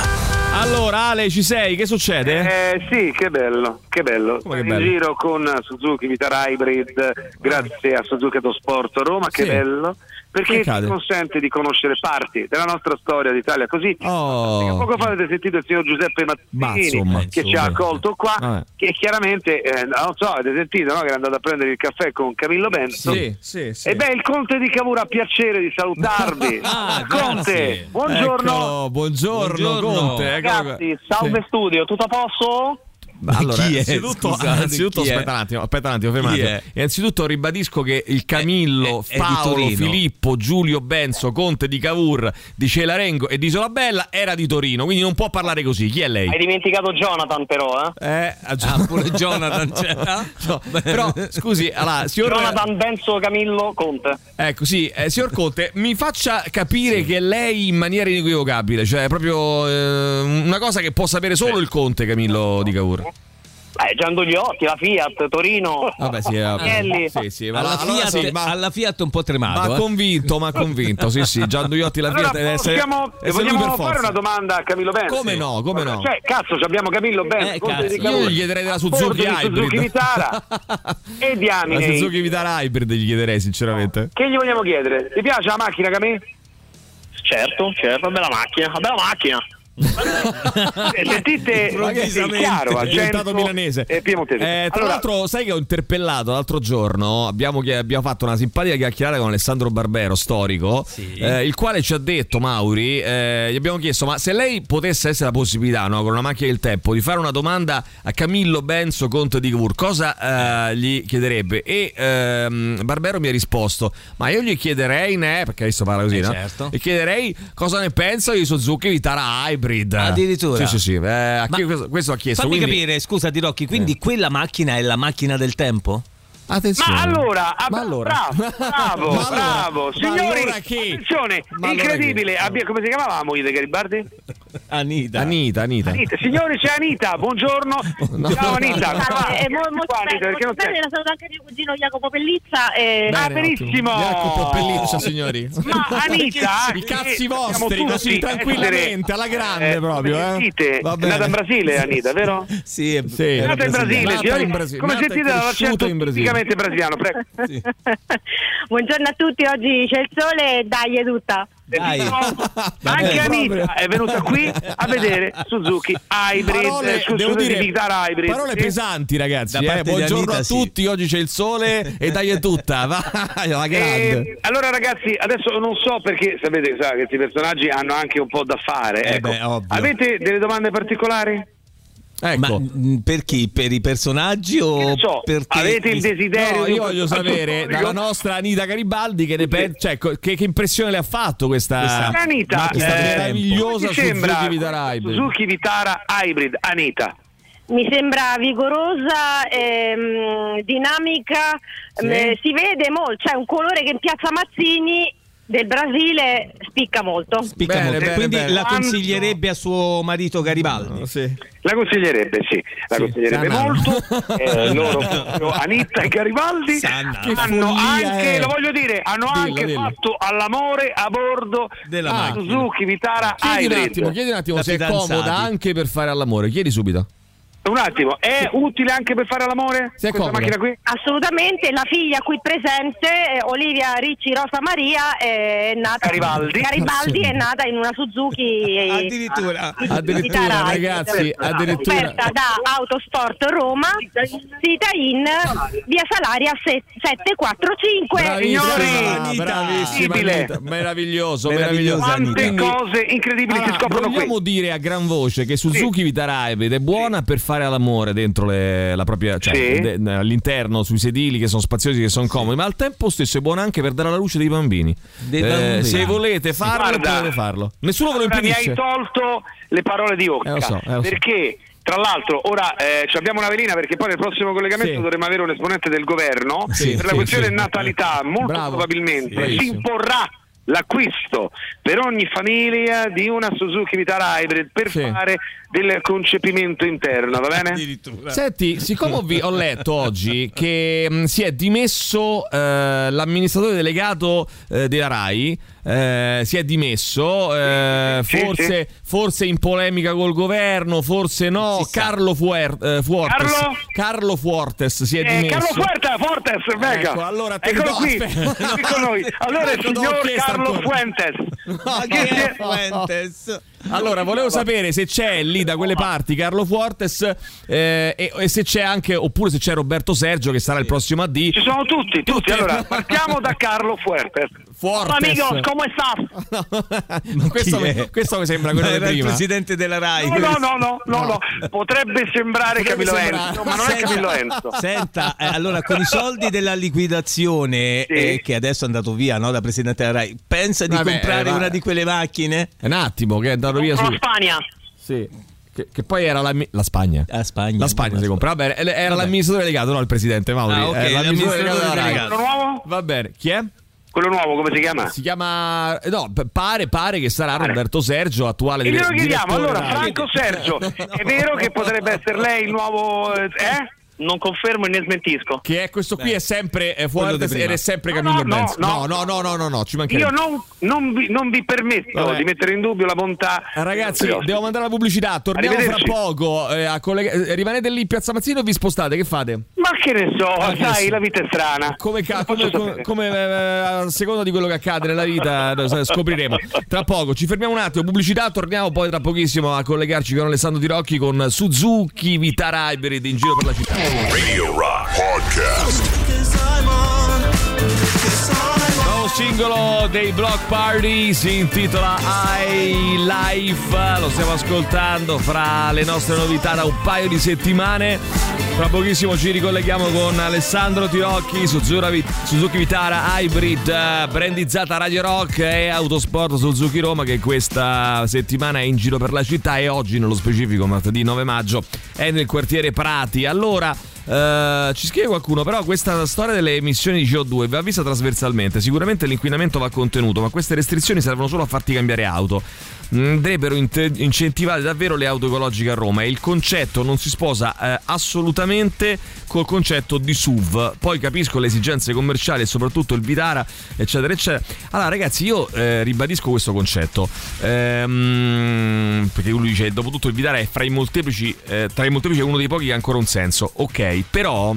Allora, Ale, ci sei? Che succede? Eh sì, che bello, che bello. Come che in bello? giro con Suzuki Vitara Hybrid, grazie a Suzuki Autosport Roma, che Sì. bello. Perché accade? consente di conoscere parti della nostra storia d'Italia. Così, Oh. poco fa avete sentito il signor Giuseppe Ma, Mazzini insomma, che ci ha accolto qua. Vabbè. Che chiaramente, eh, non so, avete sentito no? che era andato a prendere il caffè con Camillo Benson. Sì, sì, sì. E beh, il Conte di Cavour ha piacere di salutarvi. Ah, Conte, buongiorno. Eccolo, buongiorno, Buongiorno. Conte. qua. Ragazzi, salve studio, tutto a posto? Allora, chi è? innanzitutto, Scusate, innanzitutto chi è? aspetta un attimo, aspetta un attimo, ferma un Chi attimo. è? Innanzitutto ribadisco che il Camillo, è- è Paolo, Torino. Filippo, Giulio Benso, Conte di Cavour, di Celarengo e di Isola Bella era di Torino, quindi non può parlare così. Chi è lei? Hai dimenticato Jonathan però, eh? Eh, Ah, pure Jonathan c'era. No, però scusi, allora, signor Jonathan Benzo Camillo Conte. Ecco, sì, eh, signor Conte, mi faccia capire che lei in maniera inequivocabile, cioè proprio eh, una cosa che può sapere solo il Conte Camillo di Cavour. Eh, Giandugliotti, la Fiat, Torino. Vabbè, sì, vabbè. Sì, sì, ma Alla, allora Fiat, sì, ma- alla Fiat un po' tremato. Ma eh. convinto, ma convinto, sì, sì, Gian Duiotti la Allora, Fiat deve essere, possiamo, essere vogliamo fare forza. una domanda a Camillo Benzo? Come no, come no? Cioè, cazzo, abbiamo Camillo Benzo, Eh, cazzo, io gli chiederei della Suzuki Hybrid. Suzuki Vitara e La diamine. Suzuki Vitara Hybrid gli chiederei sinceramente. Che gli vogliamo chiedere? Ti piace la macchina, Camillo? Certo, certo, bella macchina, bella macchina. Eh, Sentite, è chiaro, è diventato milanese. e piemontese. Eh, tra Allora, l'altro, sai che ho interpellato l'altro giorno. Abbiamo, abbiamo fatto una simpatica chiacchierata con Alessandro Barbero, storico, eh, il quale ci ha detto, Mauri, eh, gli abbiamo chiesto: ma se lei potesse essere la possibilità, no, con una macchina del tempo, di fare una domanda a Camillo Benzo, conte di Cavour, cosa eh, gli chiederebbe? E ehm, Barbero mi ha risposto: Ma io gli chiederei, ne, perché adesso parla così, Eh, no? certo. E chiederei cosa ne pensa di Suzuki Vitara Hybrid. Addirittura. Sì, sì, sì. eh, questo, questo ha chiesto. Fammi quindi- capire, scusa Tirocchi, quindi quella macchina è la macchina del tempo? Attenzione. Ma allora, ah, Ma allora? bravo, bravo, Ma allora? bravo. Ma Signori, allora attenzione, Ma allora incredibile. che? abbia- come si chiamava la moglie di Garibaldi? Anita. Anita, Anita. Anita. Signori, c'è Anita, buongiorno. Ciao Anita. Allora, Qua, è mo- molto qua, bene, Anita, perché non bene, la saluto anche mio cugino Jacopo Pellizza. E... Ah, Bene, benissimo. ottimo. Jacopo Pelliccia, signori. Ma Anita, I che cazzi vostri, tutti così tranquillamente, alla grande eh, proprio. Eh. Sentite, Va è nata in Brasile Anita, vero? Sì, è, Sì. È nata in Brasile, Nata in Brasile. Come Nata sentite l'accento cresciuta in Brasile. Tipicamente brasiliano, prego. Buongiorno a tutti, oggi c'è il sole e dai è tutta. Dai. Anche Anita proprio. è venuta qui a vedere Suzuki Hybrid, Parole, scusa, devo dire, Vitara Hybrid. parole sì? pesanti, ragazzi. Eh. Buongiorno Anita, a sì. tutti. Oggi c'è il sole e dai è tutta. Vai, la grande. Eh, allora ragazzi, adesso non so perché sapete sa, che questi personaggi hanno anche un po' da fare. Eh ecco. beh. Avete delle domande particolari? Ecco. Ma mh, per chi? Per i personaggi o so, perché avete il desiderio No, io voglio sapere dalla nostra Anita Garibaldi che, ne pen- cioè, che, che impressione le ha fatto questa, Questa Anita, questa eh, meravigliosa Suzuki Vitara Hybrid. Suzuki Vitara Hybrid, Anita. Mi sembra vigorosa, ehm, dinamica, Sì. eh, si vede molto, c'è un colore che in piazza Mazzini del Brasile spicca molto. Spicca Bene, molto. bene, Quindi bene. la consiglierebbe a suo marito Garibaldi? La consiglierebbe, sì, la consiglierebbe Sanna. molto. Eh, loro Anitta e Garibaldi Sanna. Hanno anche, è. lo voglio dire, hanno Dillo, anche dillo. fatto all'amore a bordo Della macchina. Suzuki Vitara Chiedi un attimo, chiedi un attimo se è comoda anche per fare all'amore. Chiedi subito. Un attimo, è utile anche per fare all'amore? Se è questa comoda. macchina qui? Assolutamente, la figlia qui presente, eh, Olivia Ricci Rosa Maria, è nata Garibaldi. Garibaldi è nata in una Suzuki eh, Addirittura. Addirittura, Vitara ragazzi, addirittura. offerta da Autosport Roma, sita in via Salaria se- 745. Bravissima, Signori, bravissima. Anita. meraviglioso, Meraviglioso. Quante Quindi- cose incredibili si Allora, scoprono vogliamo qui. dire a gran voce che Suzuki Vitara Hybrid è buona per fare all'amore dentro le- la propria, cioè, Sì. de- all'interno, sui sedili che sono spaziosi, che sono comodi, ma al tempo stesso è buona anche per dare alla luce dei bambini. Dei Eh, bambini. se volete farlo, Guarda, potete farlo. Nessuno ve lo Allora, mi impedisce. hai tolto le parole di Occa Eh, lo so, eh, lo so. perché tra l'altro ora eh, ci abbiamo una velina perché poi nel prossimo collegamento Sì. dovremo avere un esponente del governo Sì, per la sì, questione sì. natalità molto Bravo. probabilmente si imporrà l'acquisto per ogni famiglia di una Suzuki Vitara Hybrid per Sì. fare del concepimento interno va bene? Senti, siccome ho, vi- ho letto oggi che mh, si è dimesso eh, l'amministratore delegato eh, della RAI, eh, si è dimesso, eh, Sì, forse, forse in polemica col governo, forse no. Carlo Fuer- eh, Fuertes, Carlo? Carlo Fuertes si è Eh, dimesso. Carlo Fuertes, Fortes, venga. Ecco, allora te Eccolo no, qui, aspetta. qui con noi. Allora il Ecco, signor Carlo ancora. Fuentes. È è- Fuentes? Allora, volevo sapere se c'è lì da quelle parti Carlo Fuertes eh, e, e se c'è anche, oppure se c'è Roberto Sergio che sarà il prossimo AD. Ci sono tutti, tutti. Allora, partiamo da Carlo Fuertes. Fuertes. Hola amigos, ¿cómo estás? No, questo, mi, è? questo mi sembra quello prima. presidente della RAI. No, no, no, no, no, no. Potrebbe sembrare Potrebbe Camillo sembrare. Enzo, ma non è Senta- Camillo Enzo. Senta, eh, allora con i soldi della liquidazione, Sì. eh, che adesso è andato via no, da presidente della RAI, pensa di Vabbè, comprare eh, una di quelle macchine? È un attimo che è andato via su. Spagna. Sì. Che, che poi era la, la Spagna. La Spagna. La Spagna si compra. Vabbè, era Vabbè. l'amministratore delegato, no il presidente Mauri. Ah, ok, Era l'amministratore l'amministratore delegato della Rai. delegato. Quello nuovo? Va bene. Chi è? Quello nuovo, come si chiama? Si chiama. No, p- pare, pare che sarà Roberto Sergio, attuale E glielo dire- chiediamo, direttore allora, Rai. Franco Sergio, è vero che potrebbe essere lei il nuovo... eh? Non confermo e ne smentisco. Che è questo qui è sempre eh, di prima. ed è sempre No, Camillo no, Benz. no, no, no, no, no, no, ci mancherebbe. Io non, non vi, non vi permetto Vabbè. di mettere in dubbio la bontà. Eh, Ragazzi, devo mandare la pubblicità. Torniamo fra poco. eh, a collega- eh, rimanete lì in Piazza Mazzino e vi spostate. Che fate? Ma che ne so, che sai, so. la vita è strana. Come, ca- come, come- come, eh, a seconda di quello che accade nella vita eh, scopriremo tra poco ci fermiamo un attimo pubblicità torniamo poi tra pochissimo a collegarci con Alessandro Tirocchi con Suzuki Vitara Hybrid in giro per la città Radio Rock Podcast. Singolo dei Block Party si intitola I Life. Lo stiamo ascoltando fra le nostre novità da un paio di settimane. Fra pochissimo ci ricolleghiamo con Alessandro Tirocchi Suzuki Vitara Hybrid eh, brandizzata Radio Rock e Autosport Suzuki Roma che questa settimana è in giro per la città e oggi nello specifico martedì 9 maggio è nel quartiere Prati. Allora eh, ci scrive qualcuno, però questa storia delle emissioni di CO2 va vista trasversalmente. Sicuramente l'inquinamento va contenuto, ma queste restrizioni servono solo a farti cambiare auto. Andrebbero inte- incentivate davvero le auto ecologiche a Roma e il concetto non si sposa eh, assolutamente col concetto di SUV. Poi capisco le esigenze commerciali e soprattutto il Vitara, eccetera, eccetera. Allora, ragazzi, io eh, ribadisco questo concetto. Ehm, perché lui dice: dopo tutto il Vitara è fra i molteplici, eh, tra i molteplici è uno dei pochi che ha ancora un senso. Ok, però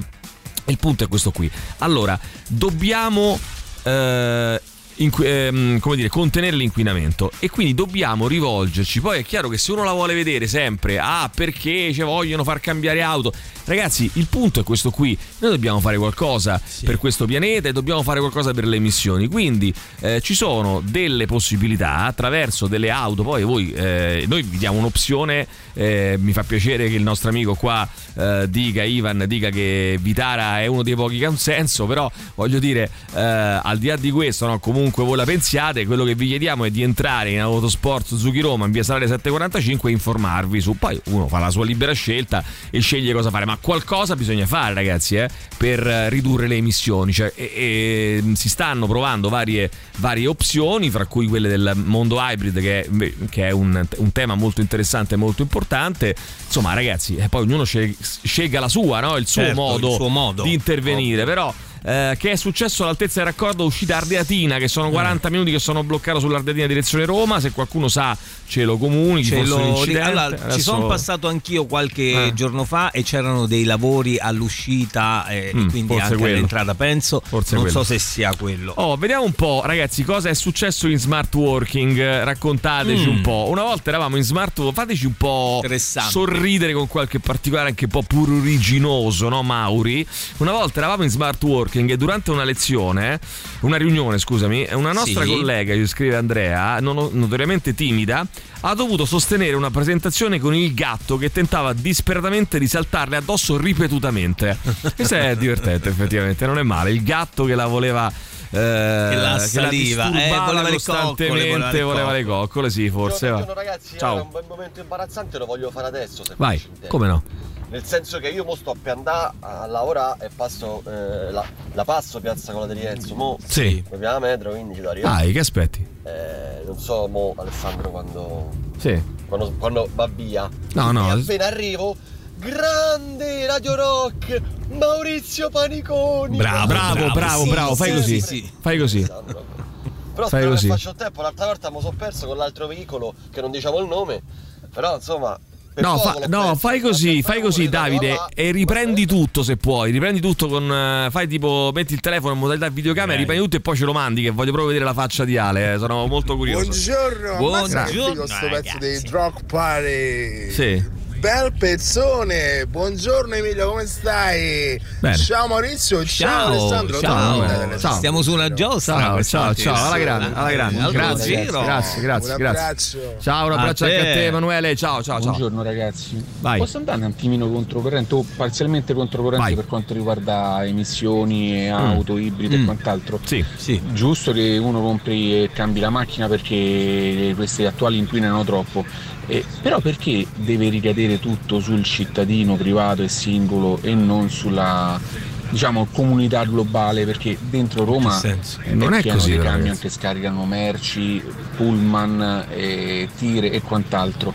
il punto è questo qui. Allora, dobbiamo. eh, inqu- ehm, come dire, contenere l'inquinamento e quindi dobbiamo rivolgerci. Poi è chiaro che se uno la vuole vedere sempre, ah, perché ci vogliono far cambiare auto, ragazzi, il punto è questo qui: noi dobbiamo fare qualcosa per questo pianeta e dobbiamo fare qualcosa per le emissioni. Quindi eh, ci sono delle possibilità attraverso delle auto. Poi voi, eh, noi vi diamo un'opzione. eh, mi fa piacere che il nostro amico qua eh, dica, Ivan, dica che Vitara è uno dei pochi che ha un senso, però voglio dire, eh, al di là di questo, no, comunque comunque voi la pensiate, quello che vi chiediamo è di entrare in Autosport Suzuki Roma in via Salaria 745 e informarvi su. Poi uno fa la sua libera scelta e sceglie cosa fare, ma qualcosa bisogna fare ragazzi eh, per ridurre le emissioni. Cioè, e- e, mm, si stanno provando varie, varie opzioni, fra cui quelle del mondo hybrid che è, che è un, un tema molto interessante e molto importante. Insomma ragazzi, eh, poi ognuno scel- scelga la sua, no? il, suo Certo, modo il suo modo. di intervenire, però... eh, che è successo all'altezza del raccordo uscita Ardeatina che Eh. sono 40 minuti che sono bloccato sull'Ardeatina direzione Roma se qualcuno sa ce lo comunichi Ce lo- allora, Ci Adesso- sono passato anch'io qualche Eh. giorno fa e c'erano dei lavori all'uscita eh, Mm, e quindi anche quello. all'entrata penso. Forse non quello. so se sia quello. Oh, vediamo un po', ragazzi, cosa è successo in smart working. Eh, Raccontateci Mm. un po'. Una volta eravamo in smart working, fateci un po' sorridere con qualche particolare anche un po' pruriginoso, no, Mauri? Una volta eravamo in smart working e durante una lezione, una riunione, scusami, una nostra Sì. collega, ci scrive Andrea, notoriamente timida, ha dovuto sostenere una presentazione con il gatto che tentava disperatamente di saltarle addosso ripetutamente. Questo è divertente, effettivamente, non è male. Il gatto che la voleva. eh, che la saliva, eh, disturbava voleva le costantemente, coccole, voleva le voleva le coccole. sì, forse. va. Buongiorno ragazzi, Ciao. ora un bel momento imbarazzante lo voglio fare adesso se Vai, come no? Nel senso che io mo sto per andare a lavorare e passo eh, la, la passo piazza Cola di Rienzo, mo Sì. mi piace la metro, quindi ci do arrivare. Dai, che aspetti? Eh, non so mo Alessandro quando, Sì. quando, quando va via. No, no. E appena arrivo, grande Radio Rock, Maurizio Paniconi. Bravo, bravo, bravo, Sì, bravo, fai sì, così. sì. Fai così. Però Fai spero così. che faccio il tempo, l'altra volta mi sono perso con l'altro veicolo che non diciamo il nome. Però insomma. Per No, fa- no, perso. fai così, fai così Davide là. e riprendi tutto se puoi, riprendi tutto con eh, fai tipo metti il telefono in modalità videocamera, riprendi tutto e poi ce lo mandi che voglio proprio vedere la faccia di Ale, eh, sono molto curioso. Buongiorno, Buongiorno, Ammazza che figo sto pezzo dei Drog Party. Sì. Bel pezzone, buongiorno Emilio, come stai? Bene. Ciao Maurizio, ciao, Ciao, Alessandro, ciao. Dalle Ciao. Stiamo su una giostra. Ciao, ciao, ciao, alla grande, alla grande. Altro Grazie, giro. grazie, grazie, Un grazie. abbraccio. Ciao, un abbraccio A anche a te. Emanuele, ciao, ciao, ciao. Buongiorno ragazzi. Vai. Posso andare un attimino controcorrente o parzialmente controcorrente Vai. per quanto riguarda emissioni, auto, ibride Mm. e quant'altro? Sì. Sì. Giusto che uno compri e cambi la macchina perché queste attuali inquinano troppo. Eh, però perché deve ricadere tutto sul cittadino privato e singolo e non sulla diciamo comunità globale? Perché dentro Roma è Non è pieno così, di camion che scaricano merci, pullman, eh, tire e quant'altro.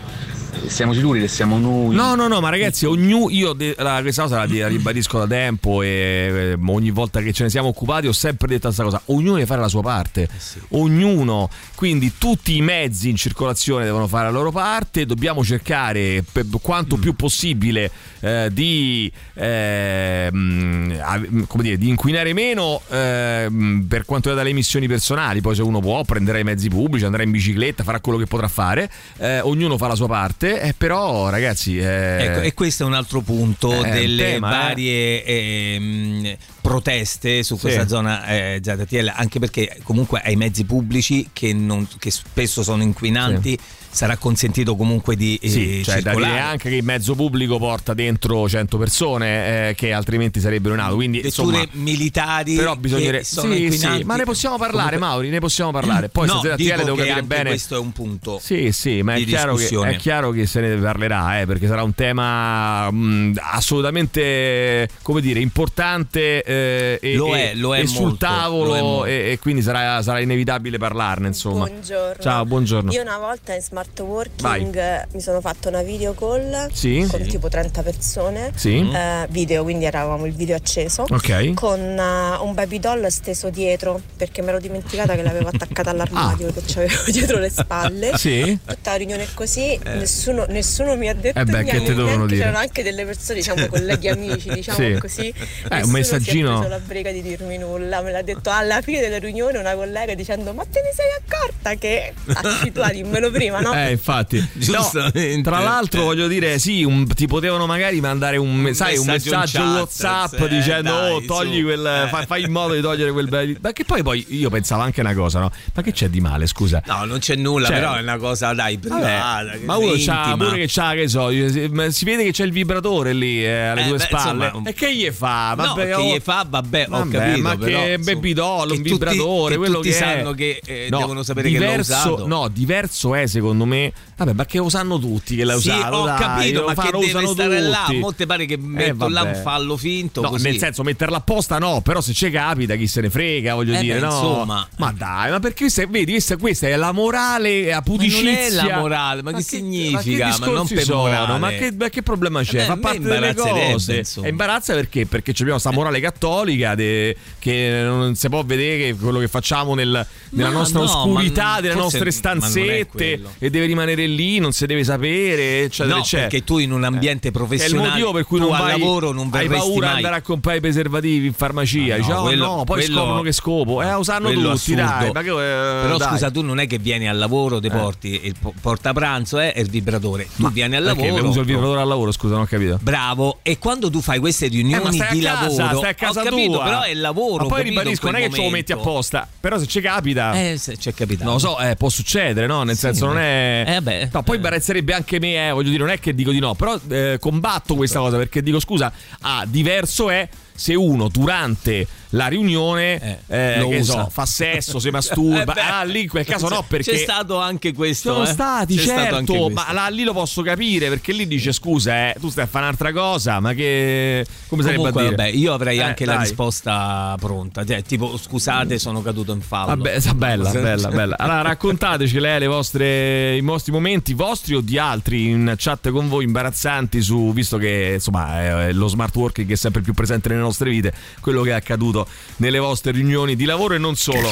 Eh, Siamo sicuri che siamo noi? No, no, no, ma ragazzi, ognuno, io de- la, questa cosa la, ribadisco da tempo e eh, ogni volta che ce ne siamo occupati ho sempre detto questa cosa, ognuno deve fare la sua parte, ognuno, quindi tutti i mezzi in circolazione devono fare la loro parte, dobbiamo cercare per quanto più possibile eh, di, eh, mh, av- come dire, di inquinare meno eh, mh, per quanto riguarda le emissioni personali, poi se uno può prenderà i mezzi pubblici, andrà in bicicletta, farà quello che potrà fare, Eh, ognuno fa la sua parte, eh, però ragazzi... eh, Ecco, e questo è un altro punto Eh, delle tema, eh. varie ehm, proteste su questa Sì. zona eh, ZTL, anche perché comunque ai mezzi pubblici che, non- che spesso sono inquinanti sarà consentito comunque di eh, Sì, cioè da dire anche che il mezzo pubblico porta dentro 100 persone eh, che altrimenti sarebbero in auto. Quindi Vetture insomma, militari però sono sì, sì, ma ne possiamo parlare, Comunque- Mauri, ne possiamo parlare. Poi no, dico devo capire bene. questo è un punto Sì, sì, ma è chiaro, che, è chiaro che se ne parlerà, eh, perché sarà un tema mh, assolutamente, come dire, importante eh, e, Lo è, lo è e sul molto, lo è tavolo e, e quindi sarà, sarà inevitabile parlarne, insomma. Buongiorno. Ciao, buongiorno. Io una volta in smart working Vai. eh, mi sono fatto una video call Sì. con Sì. tipo 30 persone. Sì. Eh, video, quindi eravamo il video acceso. Ok. Con eh, un baby doll steso dietro perché mi ero dimenticata che l'avevo attaccata all'armadio che c'avevo dietro le spalle. Ah. Sì? Tutta la riunione così, nessuno, nessuno mi ha detto Eh beh, che niente. te dovevano neanche dire? C'erano anche delle persone, diciamo colleghi amici, diciamo Sì. così. Eh, un Nessuno messaggino- è preso la briga di dirmi nulla. Me l'ha detto alla fine della riunione una collega dicendo: Ma te ne sei accorta che lasci tu a dimmelo prima, no? Eh, infatti. No, Giustamente. tra l'altro, voglio dire, sì, un- ti potevano magari mandare un, sai, un messaggio in messaggio chat, WhatsApp eh, dicendo: dai, Oh, togli su, quel. eh." Fai, fai in modo di togliere quel bel. Ma che poi, poi io pensavo anche una cosa, no? Ma che c'è di male, scusa? No, non c'è nulla, Cioè, però è una cosa, dai, privata. che- ma uno c'ha intima. pure che c'ha, che so, si vede che c'è il vibratore lì eh, alle Eh, tue beh, spalle. insomma, e che gli fa? No, Vabbè, che oh, gli fa fa, vabbè, ho Vabbè, capito. ma però, che bebidolo, che un tutti- vibratore, che quello tutti che è. sanno che eh, No, devono sapere che l'ho diverso, usato. No, diverso è secondo me. Vabbè, ma che lo sanno tutti che l'ha Sì, usato. ho dai, capito, ma fanno, che deve usano stare là. tutti. Molte pare che Eh, metto là un fallo finto. No, nel senso metterla apposta no, però se ci capita chi se ne frega, voglio Eh dire, beh, no. insomma. Ma dai, ma perché questa, vedi, questa, questa è la morale, la Ma pudicizia. non è la morale, ma che significa? Ma, Ma non per morale. Ma che, ma che problema c'è? Eh Fa a parte delle cose. insomma. È imbarazza perché? Perché abbiamo questa morale cattolica de- che non si può vedere che quello che facciamo nel- nella Ma nostra no, oscurità, ma delle forse- nostre ma stanzette e deve rimanere lì, non si deve sapere, eccetera, No, eccetera. perché tu in un ambiente È il professionale motivo per cui non al vai, lavoro non hai paura di andare a comprare i preservativi in farmacia. Ah, no, Dici, oh, quello- no, poi quello- scoprono che scopo. Eh, quello tutti, assurdo. dai. Ma che, eh, Però dai. scusa, tu non è che vieni al lavoro, ti porti il po- portapranzo eh, e il vibratore. Tu vieni al lavoro. uso il vibratore al lavoro, scusa, non ho capito. Bravo, e quando tu fai queste Eh, ma riunioni di lavoro, stai a casa ho capito, però è il lavoro. Ma poi ribadisco, non è che ce lo metti apposta. Però se ci capita. Eh, se ci è capitato. Non lo so, eh, può succedere, no? Nel senso, non è. Eh, beh. No, poi imbarazzerebbe anche me, eh, voglio dire, non è che dico di no, però eh, combatto questa cosa perché dico, scusa, ah, diverso è se uno durante la riunione eh, usa. so, fa sesso, si masturba. Eh beh. ah, lì in quel caso no, perché. C'è stato anche questo. Sono eh. stati, C'è certo, ma là, lì lo posso capire perché lì dice scusa, eh, tu stai a fare un'altra cosa, ma che. come sarebbe Comunque, a dire? vabbè, io avrei Eh, anche la dai. risposta pronta. Cioè, tipo, scusate, sono caduto in fallo. Vabbè, bella, bella, bella. Allora, raccontateci lei le vostre, i vostri momenti, vostri o di altri, in chat con voi, imbarazzanti su, visto che insomma lo smart working che è sempre più presente nelle nostre vite, quello che è accaduto nelle vostre riunioni di lavoro e non solo.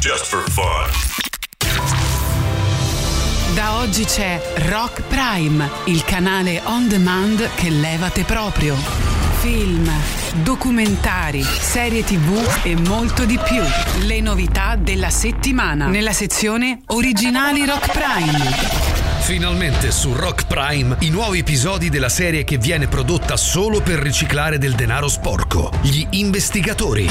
Just for fun. Da oggi c'è Rock Prime, il canale on demand che levate proprio. Film, documentari, serie tv e molto di più. Le novità della settimana nella sezione Originali Rock Prime. Finalmente su Rock Prime i nuovi episodi della serie che viene prodotta solo per riciclare del denaro sporco. Gli investigatori.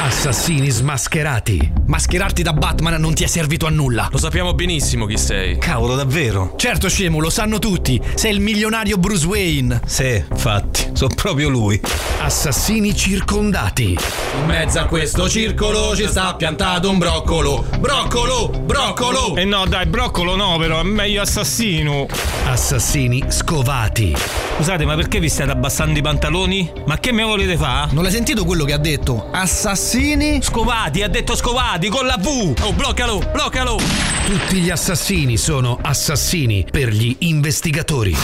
Assassini smascherati. Mascherarti da Batman non ti è servito a nulla. Lo sappiamo benissimo chi sei. Cavolo, davvero? Certo, scemo, lo sanno tutti. Sei il milionario Bruce Wayne. Sì, infatti, sono proprio lui. Assassini circondati. In mezzo a questo circolo ci sta piantato un broccolo. Broccolo! Broccolo! E no, dai, broccolo no, però è meglio assassino. Assassini scovati. Scusate, ma perché vi state abbassando i pantaloni? Ma che me volete fare? Non l'hai sentito quello che ha detto? Assassini? Scovati, ha detto scovati con la V. Oh, bloccalo, bloccalo. Tutti gli assassini sono assassini per gli investigatori.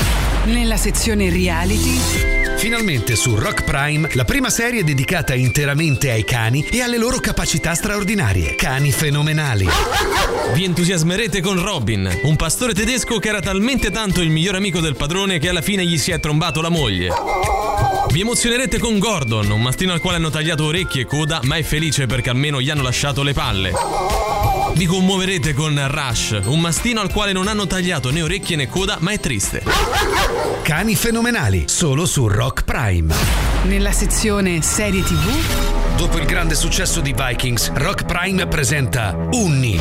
Nella sezione reality Finalmente su Rock Prime la prima serie dedicata interamente ai cani e alle loro capacità straordinarie. Cani fenomenali. Vi entusiasmerete con Robin, un pastore tedesco che era talmente tanto il miglior amico del padrone che alla fine gli si è trombato la moglie. Vi emozionerete con Gordon, un mastino al quale hanno tagliato orecchie e coda, ma è felice perché almeno gli hanno lasciato le palle. Vi commuoverete con Rush, un mastino al quale non hanno tagliato né orecchie né coda, ma è triste. Cani fenomenali, solo su Rock Prime. Nella sezione serie tv Dopo il grande successo di Vikings, Rock Prime presenta Unni,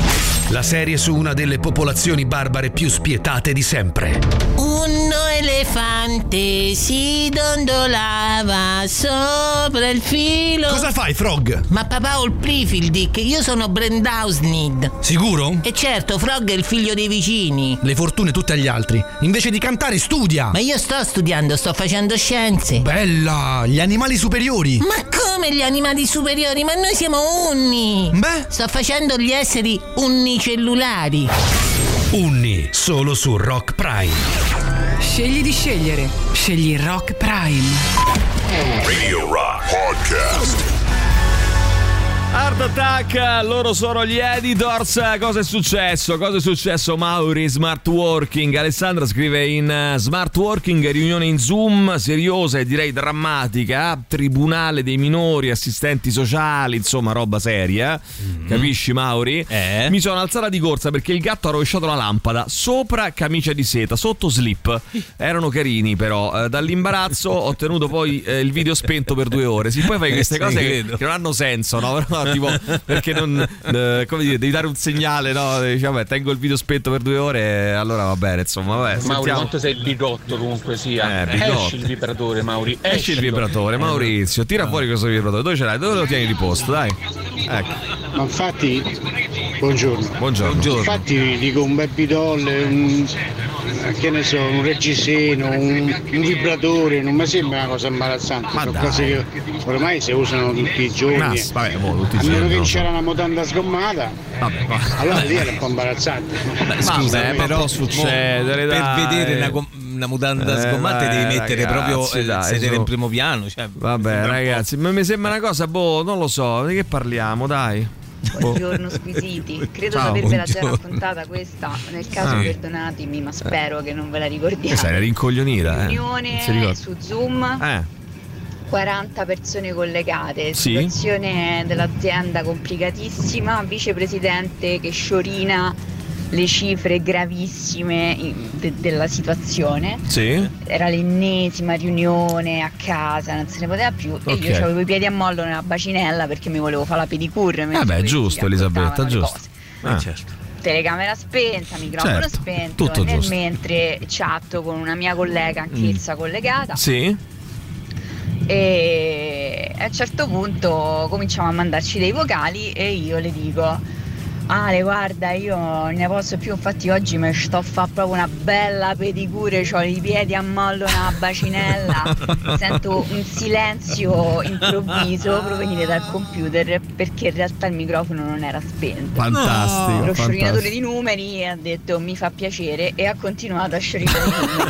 la serie su una delle popolazioni barbare più spietate di sempre. Un elefante si dondolava sopra il filo. Cosa fai, Frog? Ma papà ho il Prifildic, io sono Brendausnid. Sicuro? E certo, Frog è il figlio dei vicini. Le fortune tutte agli altri. Invece di cantare, studia. Ma io sto studiando, sto facendo scienze. Bella! Gli animali superiori. Ma come gli animali superiori? Ma noi siamo unni! Beh? Sto facendo gli esseri unicellulari. Unni, solo su Rock Prime. Scegli di scegliere. Scegli Rock Prime. Radio Rock Podcast. Art Attack, loro sono gli editors. Cosa è successo? Cosa è successo, Mauri? Smart Working. Alessandra scrive in eh, Smart Working, riunione in Zoom, seriosa e direi drammatica. Tribunale dei minori, assistenti sociali, insomma, roba seria. Capisci, Mauri? Eh? Mi sono alzata di corsa perché il gatto ha rovesciato la lampada. Sopra camicia di seta, sotto slip. Erano carini, però. Eh, dall'imbarazzo ho tenuto poi eh, il video spento per due ore. Sì, poi fai queste sì, cose che, che non hanno senso, no? No, tipo, perché non, eh, come dire, devi dare un segnale, no? Dici, vabbè, tengo il video spento per due ore, e allora va bene, insomma, vabbè. Mauri, sentiamo. quanto sei bigotto comunque sia. Eh, bigotto. Esci il vibratore, Mauri. Esci il vibratore, Maurizio, tira fuori questo vibratore. Dove ce l'hai? Dove lo tieni di posto? Dai. Ecco. Ma infatti, buongiorno. Buongiorno. Infatti dico un baby doll, un, che ne so, un reggiseno, un, un vibratore, non mi sembra una cosa imbarazzante. Sono dai. cose che ormai si usano tutti i giorni. Ma, vabbè, boh, tutti A meno che no. c'era una mutanda sgommata, Vabbè, ma- allora lì era un po' imbarazzante. Scusa, Vabbè, ma però succedere, per vedere una, com- una mutanda Eh, sgommata devi mettere ragazzi, proprio eh, dai, sedere su. in primo piano. Cioè, Vabbè, ragazzi, ma mi sembra una cosa, boh, non lo so, di che parliamo, dai. Buongiorno squisiti, credo Ciao, di avervela già raccontata questa, nel caso Ah. perdonatemi, ma spero che non ve la ricordiate. Era rincoglionita, eh. Riunione ricorda. su Zoom, Eh, 40 persone collegate, Sì. situazione dell'azienda complicatissima, vicepresidente che sciorina le cifre gravissime de- della situazione. sì. Era l'ennesima riunione a casa, non se ne poteva più e Ok. io avevo i piedi a mollo nella bacinella perché mi volevo fare la pedicure. Eh beh, giusto, Elisabetta, giusto. Ah. certo. Telecamera spenta, microfono Certo, spento, tutto nel giusto. mentre chatto con una mia collega anch'essa collegata Sì. e a un certo punto cominciamo a mandarci dei vocali e io le dico Ale guarda io ne posso più infatti oggi mi sto a fare proprio una bella pedicure ho i piedi a mollo nella bacinella sento un silenzio improvviso provenire dal computer perché in realtà il microfono non era spento Fantastico, lo sciorinatore di numeri ha detto mi fa piacere e ha continuato a sciorinare i numeri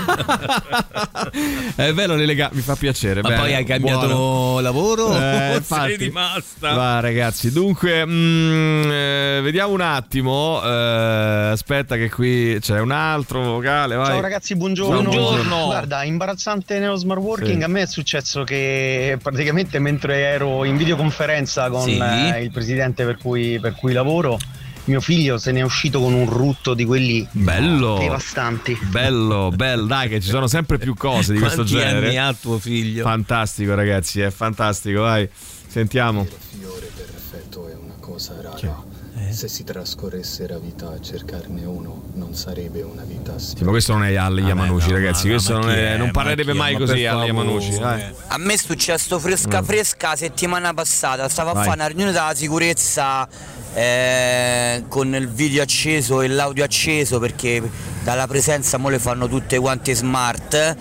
È bello relega- mi fa piacere. Ma bene, poi hai cambiato buono. lavoro Eh, o sei infatti. rimasta? Va ragazzi, dunque mm, eh, vediamo un attimo. eh, aspetta che qui c'è un altro vocale. Vai. Ciao ragazzi, buongiorno. Buongiorno. Guarda, imbarazzante nello smart working, Sì. a me è successo che praticamente mentre ero in videoconferenza con Sì. eh, il presidente per cui, per cui lavoro, mio figlio se ne è uscito con un rutto di quelli Bello. devastanti. Bello, bello, dai che ci sono sempre più cose di questo Quanti genere. anni ha tuo figlio? Fantastico ragazzi, è fantastico, vai. Sentiamo. fiore perfetto è una cosa rara. Se si trascorresse la vita a cercarne uno, non sarebbe una vita Sì, ma questo non è Al Yamanushi, ragazzi. no, questo ma non, è- è? non parlerebbe mai Ma così Al. Yamanushi. Dai. A me è successo fresca Mm. fresca la settimana passata, stavo a fare una riunione della sicurezza eh, con il video acceso e l'audio acceso perché dalla presenza mo le fanno tutte quante smart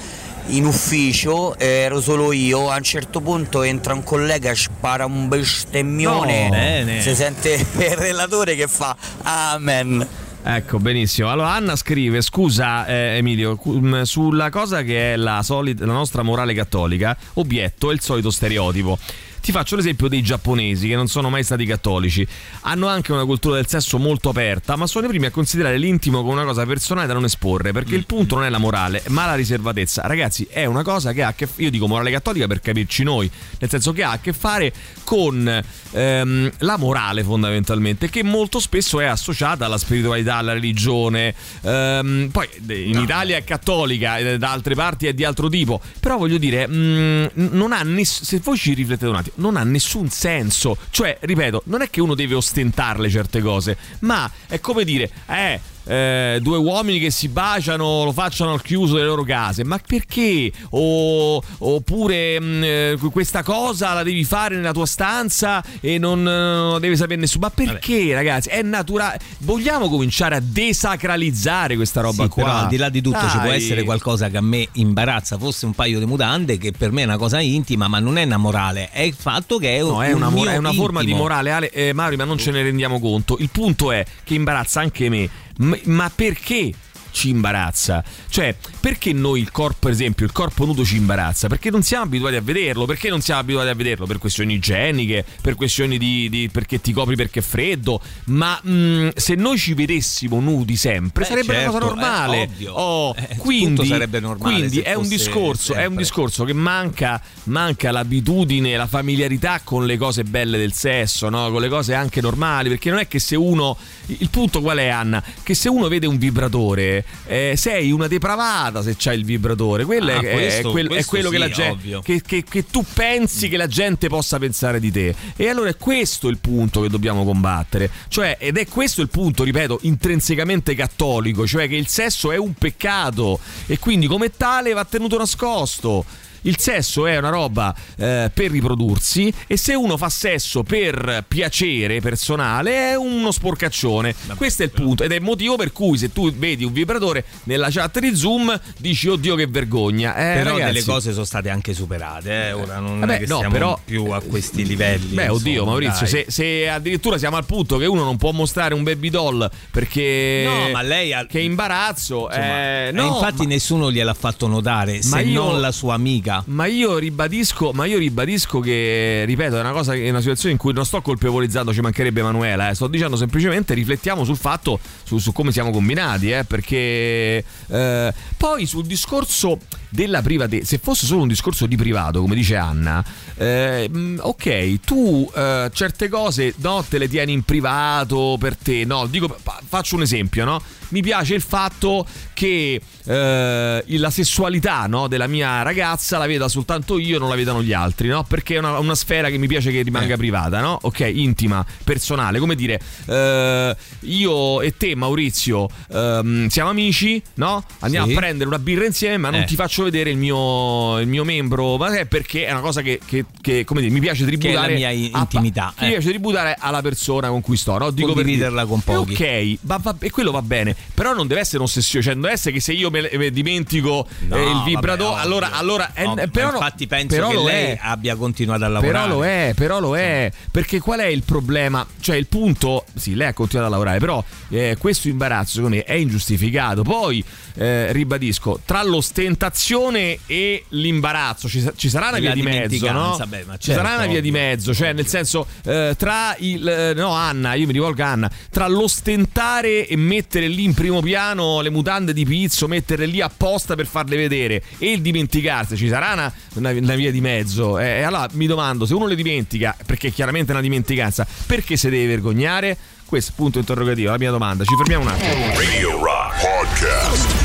in ufficio, ero solo io, a un certo punto entra un collega spara un bestemmione, No. Si sente il relatore che fa amen. Ecco, benissimo. Allora Anna scrive, scusa eh, Emilio, mh, sulla cosa che è la, solita, la nostra morale cattolica, obietto è il solito stereotipo. Ti faccio l'esempio dei giapponesi che non sono mai stati cattolici. Hanno anche una cultura del sesso molto aperta, ma sono i primi a considerare l'intimo come una cosa personale da non esporre, perché il punto non è la morale, ma la riservatezza. Ragazzi, è una cosa che ha a che io dico morale cattolica per capirci noi, nel senso che ha a che fare con ehm, la morale fondamentalmente, che molto spesso è associata alla spiritualità, alla religione. Ehm, poi eh, in Italia è cattolica, e da altre parti è di altro tipo. Però voglio dire, mh, non ha ness- se voi ci riflettete un attimo, non ha nessun senso. Cioè, ripeto, non è che uno deve ostentarle certe cose, ma è come dire, eh. Eh, due uomini che si baciano lo facciano al chiuso delle loro case. Ma perché? O- oppure mh, eh, questa cosa la devi fare nella tua stanza e non, non la deve sapere nessuno. Ma perché ragazzi? È naturale vogliamo cominciare a desacralizzare questa roba Sì, qua? però al di là di tutto ci può Dai. essere qualcosa che a me imbarazza, fosse un paio di mutande, che per me è una cosa intima, ma non è una morale, è il fatto che è, No, un è una, mo- mio è una forma di morale, Ale, eh, Mario, ma non ce ne rendiamo conto. Il punto è che imbarazza anche me. Ma perché? Ci imbarazza, cioè perché noi il corpo, per esempio, il corpo nudo ci imbarazza? Perché non siamo abituati a vederlo, perché non siamo abituati a vederlo? Per questioni igieniche, per questioni di, di- perché ti copri perché è freddo. Ma mh, se noi ci vedessimo nudi sempre, Beh, sarebbe una certo, cosa normale. è ovvio. Oh, Eh, quindi, sarebbe normale quindi è un discorso, è un discorso che manca, manca l'abitudine, la familiarità con le cose belle del sesso, no? con le cose anche normali, perché non è che se uno, il punto qual è Anna? Che se uno vede un vibratore vibratore, eh, sei una depravata se c'hai il vibratore. Quello Ah, è, è questo- quel- è quello che, sì, la gente, che, che- che tu pensi che la gente possa pensare di te. E allora è questo il punto che dobbiamo combattere. Cioè, ed è questo il punto, ripeto, intrinsecamente cattolico, cioè che il sesso è un peccato e quindi come tale va tenuto nascosto. Il sesso è una roba eh, per riprodursi e se uno fa sesso per piacere personale è uno sporcaccione. Questo è il punto ed è il motivo per cui se tu vedi un vibratore nella chat di Zoom dici oddio che vergogna. Eh, Però ragazzi, delle cose sono state anche superate, eh. ora non Vabbè, è che no, siamo però- più a questi livelli. Beh, oddio, insomma, Maurizio, se, se addirittura siamo al punto che uno non può mostrare un baby doll perché. No, ma lei ha- Che imbarazzo. Insomma, eh, e no, infatti ma- nessuno gliel'ha fatto notare, Ma se io- non la sua amica. Ma io ribadisco, ma io ribadisco che, ripeto, è una cosa, è una situazione in cui non sto colpevolizzando, ci mancherebbe Emanuela, eh, sto dicendo semplicemente riflettiamo sul fatto, su, su come siamo combinati, eh, perché eh, poi sul discorso della privatezza, se fosse solo un discorso di privato, come dice Anna, eh, mh, ok, tu eh, certe cose no, te le tieni in privato per te, no, dico, fa- faccio un esempio, no? Mi piace il fatto che eh, la sessualità no, della mia ragazza la veda soltanto io, non la vedano gli altri, no? Perché è una, una sfera che mi piace che rimanga privata, no? Ok, intima, personale, come dire, eh, io e te, Maurizio, ehm, siamo amici, no? Andiamo Sì. a prendere una birra insieme, ma non Eh. ti faccio vedere il mio, il mio membro, ma è perché è una cosa che, che- che, come dire, mi piace Che è tributare la mia i- a- intimità, Mi eh. piace tributare alla persona con cui sto, no? Dico per Condividerla con pochi. Ok, va- va- e quello va bene, però non deve essere un'ossessione, cioè non deve essere che se io me, me dimentico No, eh, il vabbè, ovvio. allora, allora eh, No, eh, però infatti penso però che lei è. abbia continuato a lavorare. Però lo è, però lo è. Perché qual è il problema? Cioè, il punto. Sì, lei ha continuato a lavorare, però eh, questo imbarazzo, secondo me, è ingiustificato. Poi, eh, ribadisco, tra l'ostentazione e l'imbarazzo ci, ci sarà una via di mezzo, no? beh, ma ci sarà certo, una via di mezzo, cioè, nel senso, eh, tra il. no, Anna, io mi rivolgo a Anna. Tra l'ostentare e mettere lì in primo piano le mutande di pizzo, metterle lì apposta per farle vedere e il dimenticarsi, ci sarà una, una- una via di mezzo. Eh, E allora mi domando, se uno le dimentica, perché chiaramente è una dimenticanza, perché si deve vergognare? Questo punto interrogativo, la mia domanda. Ci fermiamo un attimo. Radio Rock Podcast.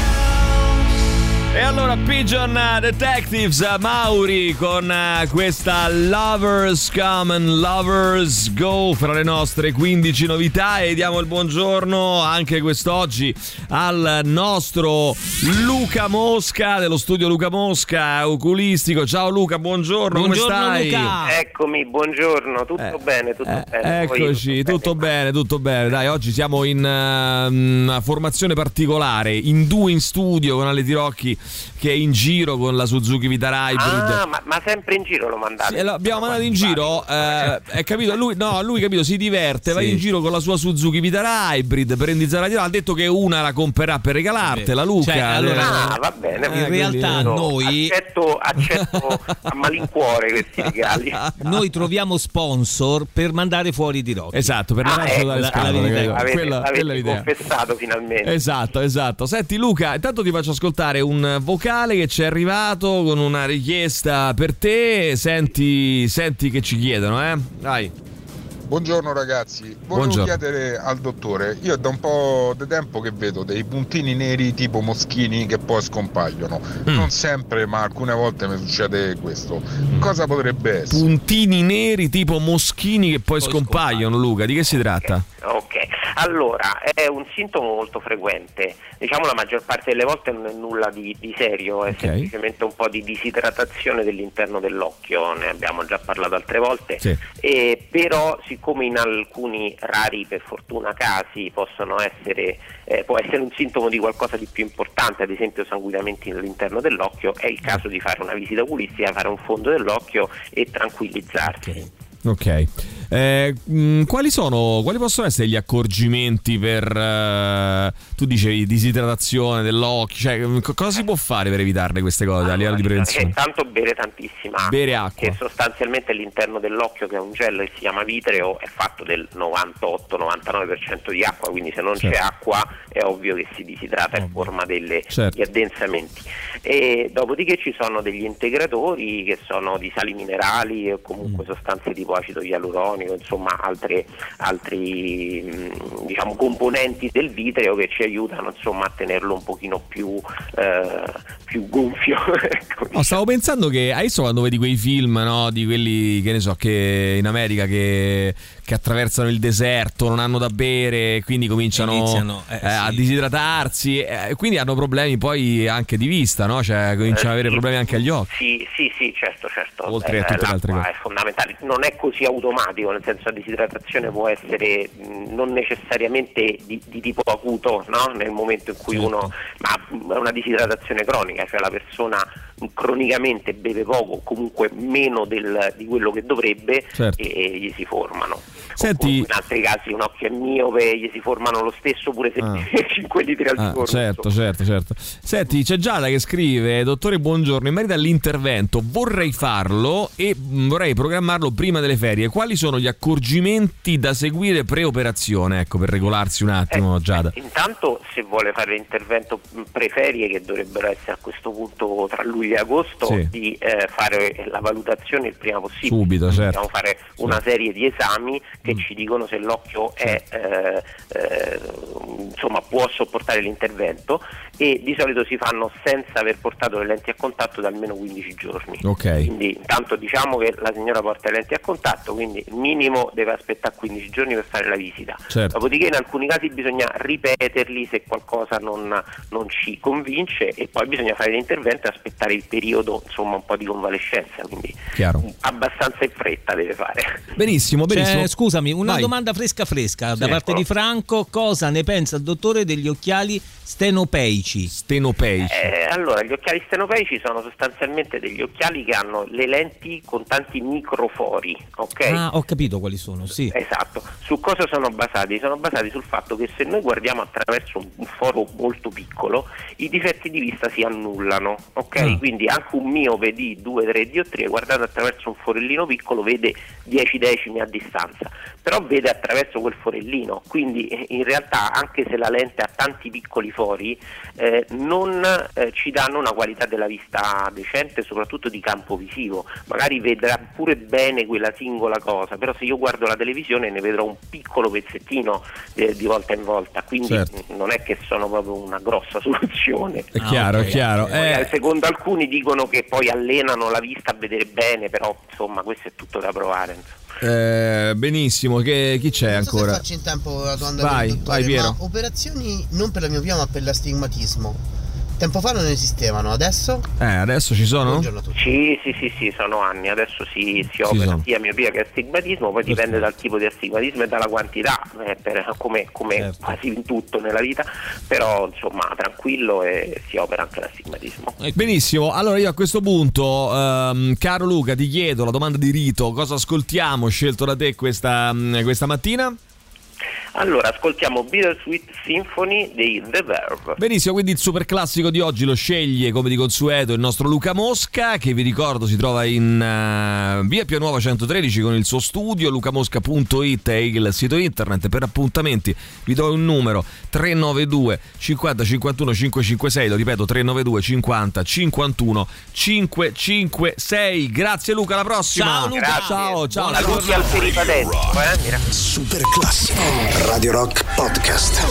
E allora Pigeon eh, Detectives eh, Mauri con eh, questa Lovers Come and Lovers Go fra le nostre 15 novità e diamo il buongiorno anche quest'oggi al nostro Luca Mosca dello studio Luca Mosca oculistico. Ciao Luca, buongiorno, Buongiorno, come stai? Luca. Eccomi, buongiorno, tutto bene, tutto bene. Poi- Eccoci, tutto bene, tutto bene. Dai, oggi siamo in eh, una formazione particolare, in due in studio con Ale Tirocchi che è in giro con la Suzuki Vitara Hybrid. Ah, ma, ma sempre in giro lo mandate? Sì, abbiamo mandato in giro, eh, è capito? Lui, no, lui capito, si diverte, va Sì. in giro con la sua Suzuki Vitara Hybrid per indizzare la ha detto che una la comprerà per regalartela, Luca. Cioè, allora- Ah, va bene. Eh, in realtà quindi- noi, Accetto, accetto a malincuore questi regali. noi troviamo sponsor per mandare fuori di rock. Esatto, per Ah, levarlo ecco, dalle la- scatole, la verità. capito? Avete, Quella- avete quella confessato finalmente. Esatto, esatto. Senti Luca, intanto ti faccio ascoltare un vocale che ci è arrivato con una richiesta per te. Senti, senti che ci chiedono, eh? Dai. Buongiorno ragazzi, volevo Buongiorno. chiedere al dottore, io da un po' di tempo che vedo dei puntini neri tipo moschini che poi scompaiono, Mm. non sempre ma alcune volte mi succede questo, cosa potrebbe essere? Puntini neri tipo moschini che poi, scompaiono, Luca. Di che si tratta? Ok, allora è un sintomo molto frequente, diciamo la maggior parte delle volte non è nulla di, di serio, è Ok. semplicemente un po' di disidratazione dell'interno dell'occhio, ne abbiamo già parlato altre volte, Sì. e però siccome in alcuni rari per fortuna casi possono essere, eh, può essere un sintomo di qualcosa di più importante, ad esempio sanguinamenti all'interno dell'occhio, è il caso di fare una visita oculistica, fare un fondo dell'occhio e tranquillizzarsi. Ok. Eh, mh, quali sono, quali possono essere gli accorgimenti per, eh, tu dicevi, disidratazione dell'occhio, cioè mh, co- cosa si può fare per evitarle queste cose a livello di Eh, prevenzione? tanto bere tantissima acqua, Bere acqua. che sostanzialmente all'interno dell'occhio che è un gel che si chiama vitreo è fatto del 98-99% di acqua, quindi se non Certo. c'è acqua è ovvio che si disidrata e forma delle, Certo. gli addensamenti. E dopodiché ci sono degli integratori che sono di sali minerali o comunque Mm. sostanze tipo acido ialuronico cronico, insomma altre, altri mh, diciamo, componenti del vitreo che ci aiutano insomma, a tenerlo un pochino più, eh, più gonfio. ecco. No, stavo pensando che adesso quando vedi quei film, no, di quelli che ne so, che in America che, che attraversano il deserto, non hanno da bere, quindi cominciano Iniziano, eh, eh, a sì. disidratarsi, e quindi hanno problemi poi anche di vista, no? Cioè cominciano ad avere sì. problemi anche agli occhi. Sì, sì, sì, certo, certo. Oltre a tutte le altre cose. è fondamentale. Non è così automatico, nel senso la disidratazione può essere non necessariamente di, di tipo acuto, no? Nel momento in cui Certo. uno. ma è una disidratazione cronica, cioè la persona cronicamente beve poco, comunque meno del- di quello che dovrebbe Certo. e, e gli si formano. Senti, In altri casi un occhio è miope, gli si formano lo stesso pure se Ah. 5 litri al Ah, giorno. certo, certo, certo. Senti, c'è Giada che scrive: Dottore, buongiorno. In merito all'intervento, vorrei farlo e mm, vorrei programmarlo prima delle ferie. Quali sono gli accorgimenti da seguire pre-operazione? Ecco, per regolarsi un attimo, Giada. Intanto se vuole fare l'intervento preferie che dovrebbero essere a questo punto tra luglio e agosto Sì. di eh, fare la valutazione il prima possibile. Subito, certo. Dobbiamo fare una serie di esami che ci dicono se l'occhio è, eh, eh, insomma, può sopportare l'intervento e di solito si fanno senza aver portato le lenti a contatto da almeno 15 giorni. Ok. Quindi intanto diciamo che la signora porta le lenti a contatto, quindi minimo deve aspettare 15 giorni per fare la visita. Certo. Dopodiché in alcuni casi bisogna ripeterli se qualcosa non, non ci convince e poi bisogna fare l'intervento e aspettare il periodo insomma un po' di convalescenza, quindi Chiaro. abbastanza in fretta deve fare. Benissimo, benissimo. C'è, scusami, una Vai. domanda fresca fresca da Sì, parte eccolo. di Franco. Cosa ne pensa il dottore degli occhiali stenopeici? Stenopeici. Eh, allora, gli occhiali stenopeici sono sostanzialmente degli occhiali che hanno le lenti con tanti microfori, ok? Ah, ho capito quali sono, sì. Esatto, su cosa sono basati? Sono basati sul fatto che se noi guardiamo attraverso un foro molto piccolo, i difetti di vista si annullano, ok? Ah. Quindi anche un miope di 2-3 diottrie guardato attraverso un forellino piccolo vede 10 decimi a distanza, però vede attraverso quel forellino, quindi eh, in realtà anche se la lente ha tanti piccoli fori, eh, non eh, ci danno una qualità della vista decente, soprattutto di campo visivo. Magari vedrà pure bene quella singola cosa, però se io guardo la televisione ne vedrò un piccolo pezzettino eh, di volta in volta, quindi Certo. mh, non è che sono proprio una grossa soluzione. È chiaro, è chiaro. Poi, Eh, secondo alcuni dicono che poi allenano la vista a vedere bene, però insomma questo è tutto da provare. Eh, benissimo, che, chi c'è so ancora? faccio in tempo la domanda Vai, vai, Piero. operazioni non per la miopia ma per l'astigmatismo. Tempo fa non esistevano, adesso? Eh, adesso ci sono? Buongiorno a tutti. Sì, sì, sì, sì, sono anni. Adesso si, si opera sono. sia miopia che astigmatismo, poi dipende dal tipo di astigmatismo e dalla quantità, eh, per- come, come Certo. quasi in tutto nella vita, però insomma tranquillo e si opera anche l'astigmatismo. Benissimo, allora io a questo punto, ehm, caro Luca, ti chiedo la domanda di rito, cosa ascoltiamo scelto da te questa, mm, questa mattina? Allora, ascoltiamo Bittersweet Symphony dei The Verve. Benissimo, quindi il super classico di oggi lo sceglie come di consueto il nostro Luca Mosca, che vi ricordo si trova in eh, via Pia Nuova 113 con il suo studio, lucamosca.it è il sito internet. Per appuntamenti vi do un numero 392 50 51 556, lo ripeto 392 50 51 556. Grazie Luca, alla prossima. Ciao, Luca. Grazie. Ciao, ciao. Saluti al eh? Super classico. Radio Rock Podcast.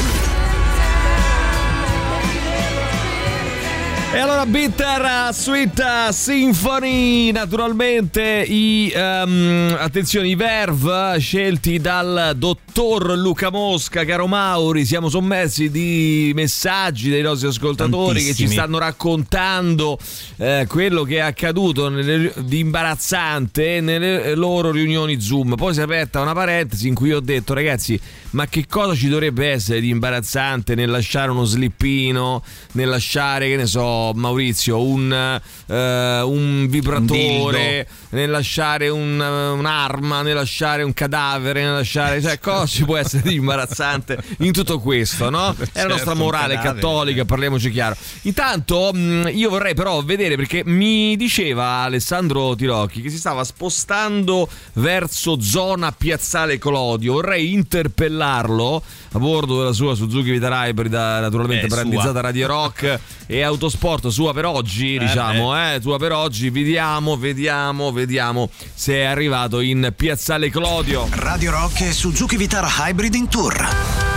E allora Bitter Sweet Symphony, naturalmente i ehm, attenzione i Verve scelti dal dottor Luca Mosca, caro Mauri, siamo sommersi di messaggi dei nostri ascoltatori che ci Tantissimi. stanno raccontando eh, quello che è accaduto nelle- di imbarazzante nelle loro riunioni Zoom. Poi si è aperta una parentesi in cui ho detto ragazzi, ma che cosa ci dovrebbe essere di imbarazzante nel lasciare uno slippino, nel lasciare, che ne so, Maurizio, un, eh, un vibratore, nel lasciare un- un'arma, nel lasciare un cadavere, nel lasciare. Cioè, cosa ci può essere di imbarazzante in tutto questo, no? È la Certo, nostra un morale cattolica, parliamoci chiaro. Intanto, mh, io vorrei però vedere perché mi diceva Alessandro Tirocchi che si stava spostando verso zona Piazzale Clodio. Vorrei interpellare installarlo a bordo della sua Suzuki Vitara Ibrida, naturalmente Eh, brandizzata sua. Radio Rock e Autosport sua per oggi, diciamo, eh, sua per oggi. Vediamo, vediamo, vediamo se è arrivato in Piazzale Clodio. Radio Rock e Suzuki Vitara Hybrid in tour.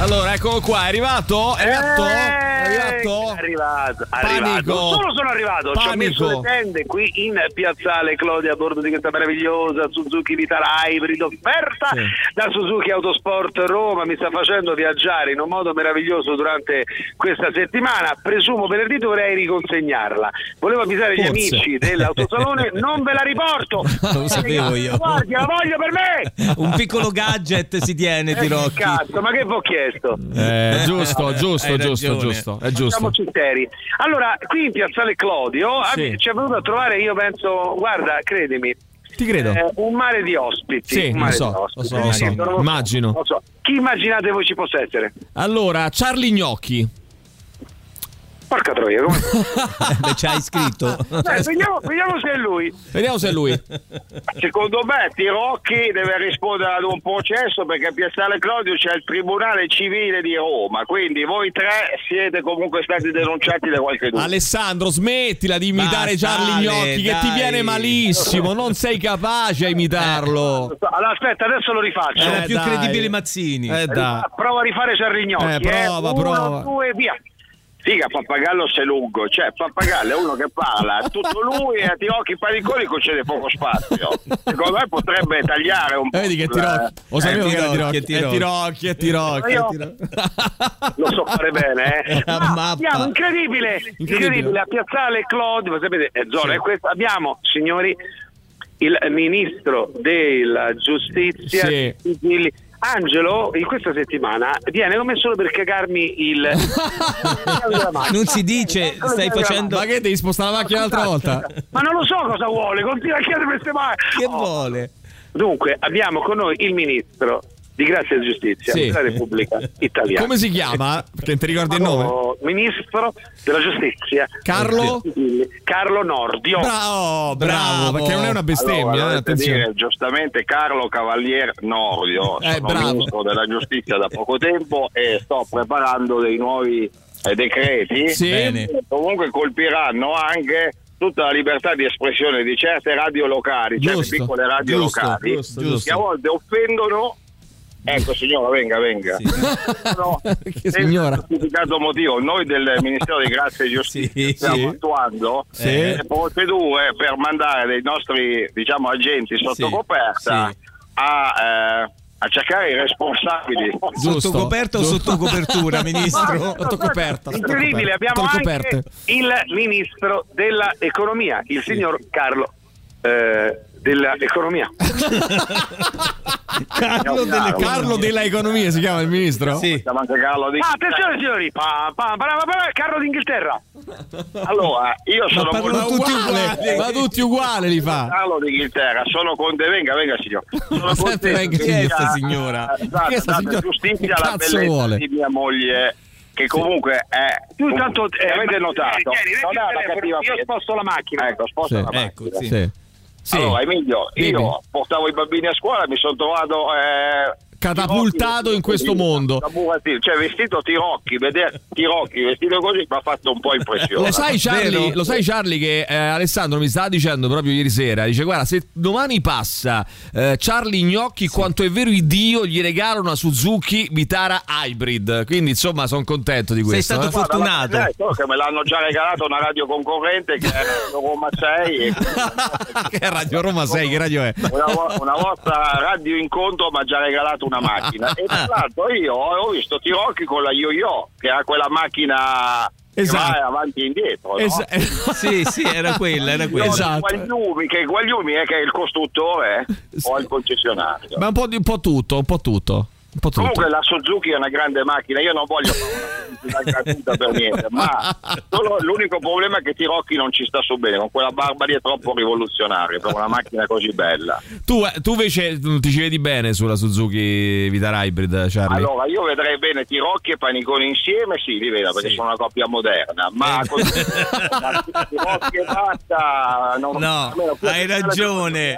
Allora, eccolo qua, è arrivato? È arrivato? È arrivato? È arrivato, Panico. arrivato. Non solo sono arrivato, ci ho Panico. messo le tende qui in piazzale Clodia a bordo di questa meravigliosa Suzuki Vitara Hybrid offerta da Suzuki Autosport Roma. Mi sta facendo viaggiare in un modo meraviglioso durante questa settimana. Presumo venerdì dovrei riconsegnarla. Volevo avvisare gli Forse. amici dell'autosalone, non ve la riporto. Lo sapevo io. Guardi, la voglio per me! Un piccolo gadget si tiene, Eh, Tirocchi. Cazzo, ma che ho chiesto? Eh, giusto, giusto, Hai giusto, ragione. giusto. È giusto. Siamoci seri. Allora, qui in piazzale Clodio ah, Sì. ci è venuto a trovare, io penso, guarda, credimi. Ti credo. eh, un mare di ospiti. Sì, un lo mare so, di ospiti. lo so, lo so, Eh, immagino. lo so. Chi immaginate voi ci possa essere? Allora, Charlie Gnocchi. Porca troia, come... Beh, ci hai scritto. Eh, vediamo, vediamo se è lui. Vediamo se è lui. Secondo me Tirocchi deve rispondere ad un processo perché a Piazzale Clodio c'è il Tribunale Civile di Roma, quindi voi tre siete comunque stati denunciati da qualche dubbio. Alessandro, smettila di imitare Charlie Gnocchi che ti viene malissimo, non sei capace a imitarlo. Allora aspetta, adesso lo rifaccio. Sono Eh, più dai. credibili Mazzini. Eh dai. Prova a rifare Charlie Gnocchi. Eh, prova, Uno, prova. due, via. Figa, Pappagallo sei lungo, cioè Pappagallo è uno che parla, tutto lui e a Tirocchi Paniconi concede poco spazio. Secondo me potrebbe tagliare un po'. Eh, vedi che Tirocchi. Lo eh, sapevo che era Tirocchi. È Tirocchi, è Tirocchi. È Tirocchi. Lo so fare bene, eh. Ma abbiamo incredibile, incredibile, a Piazzale Claudio, ma sapete, è zona, è questa. abbiamo, signori, il ministro della giustizia Sì. Sigilli. Angelo in questa settimana viene come solo per cagarmi il Non si dice, stai facendo. Ma che devi spostare la macchina un'altra volta? ma non lo so cosa vuole continua a chiedere queste mani Che Oh. vuole? dunque abbiamo con noi il ministro di grazia e giustizia Sì. della Repubblica Italiana Come si chiama? Perché ti ricordi il nome? Oh, ministro della giustizia Carlo? Carlo Nordio Bravo, bravo, perché non è una bestemmia, Allora, eh, attenzione. dire giustamente Carlo Cavalier Nordio, Eh, sono bravo. ministro della giustizia da poco tempo e sto preparando dei nuovi eh, decreti Sì. Che comunque colpiranno anche tutta la libertà di espressione di certe radio locali, certe Giusto, piccole radio giusto, locali giusto, che a volte offendono Ecco signora, venga, venga. No, Che signora? Giustificato motivo, noi del Ministero di Grazia e Giustizia Sì, stiamo sì. attuando Sì. le procedure per mandare dei nostri diciamo, agenti sotto Sì, coperta sì. a, eh, a cercare i responsabili. Giusto, Sotto coperta o sotto copertura, ministro? Sotto coperta. incredibile abbiamo Sotto anche il ministro dell'economia il signor Carlo eh, dell'economia Carlo delle Carlo della economia si chiama il ministro? Sì. Carlo di Ah, attenzione signori, pam, pam, pam, Carlo d'Inghilterra. Allora, io sono parlano molto- tutti Uguale, uguali. ma tutti uguali li fa. Carlo d'Inghilterra, sono con te, venga, venga signor. Sono sempre contento venga, che chi è sia- sta signora? eh, date signora? giustizia alla bellezza vuole? di mia moglie che comunque è Tu intanto eh, avete notato tieni, tieni, non è una cattiva io sposto la macchina. ecco sposta Sì. la macchina Ecco, sì. Sì. Sì. allora Emilio Dimmi. io portavo i bambini a scuola mi sono trovato eh, Catapultato in questo mondo. cioè vestito Tirocchi vedere Tirocchi vestito così mi ha fatto un po' impressione Lo sai, Charlie, lo sai Charlie che eh, Alessandro mi stava dicendo proprio ieri sera, dice guarda se domani passa eh, Charlie Gnocchi quanto è vero Dio gli regala una Suzuki Vitara Hybrid, quindi insomma sono contento di Sei questo. stato eh. fortunato. Eh, solo che me l'hanno già regalato una radio concorrente che è Roma 6 e che Radio Roma 6, che radio è? una, una vostra radio incontro mi ha già regalato una macchina e tra l'altro io ho visto Tirocchi con la Yo-Yo che ha quella macchina Esatto. che va avanti e indietro no? Sì, sì, era quella, era quella. esatto. Guagliumi, che Guagliumi è che è il costruttore o il concessionario Ma un po', di- un po' tutto, un po' tutto. Un po' tutto. Comunque la Suzuki è una grande macchina, io non voglio fare una gratuita per niente, ma solo l'unico problema è che Tirocchi non ci sta su bene, con quella barba lì è troppo rivoluzionaria per una macchina così bella. Tu, eh, tu invece non ti ci vedi bene sulla Suzuki Vitara Hybrid, Charlie? Allora, io vedrei bene Tirocchi e Paniconi insieme, sì, li vedo perché sono una coppia moderna, ma Eh. ma Tirocchi e basta, non- No, hai ragione. eh,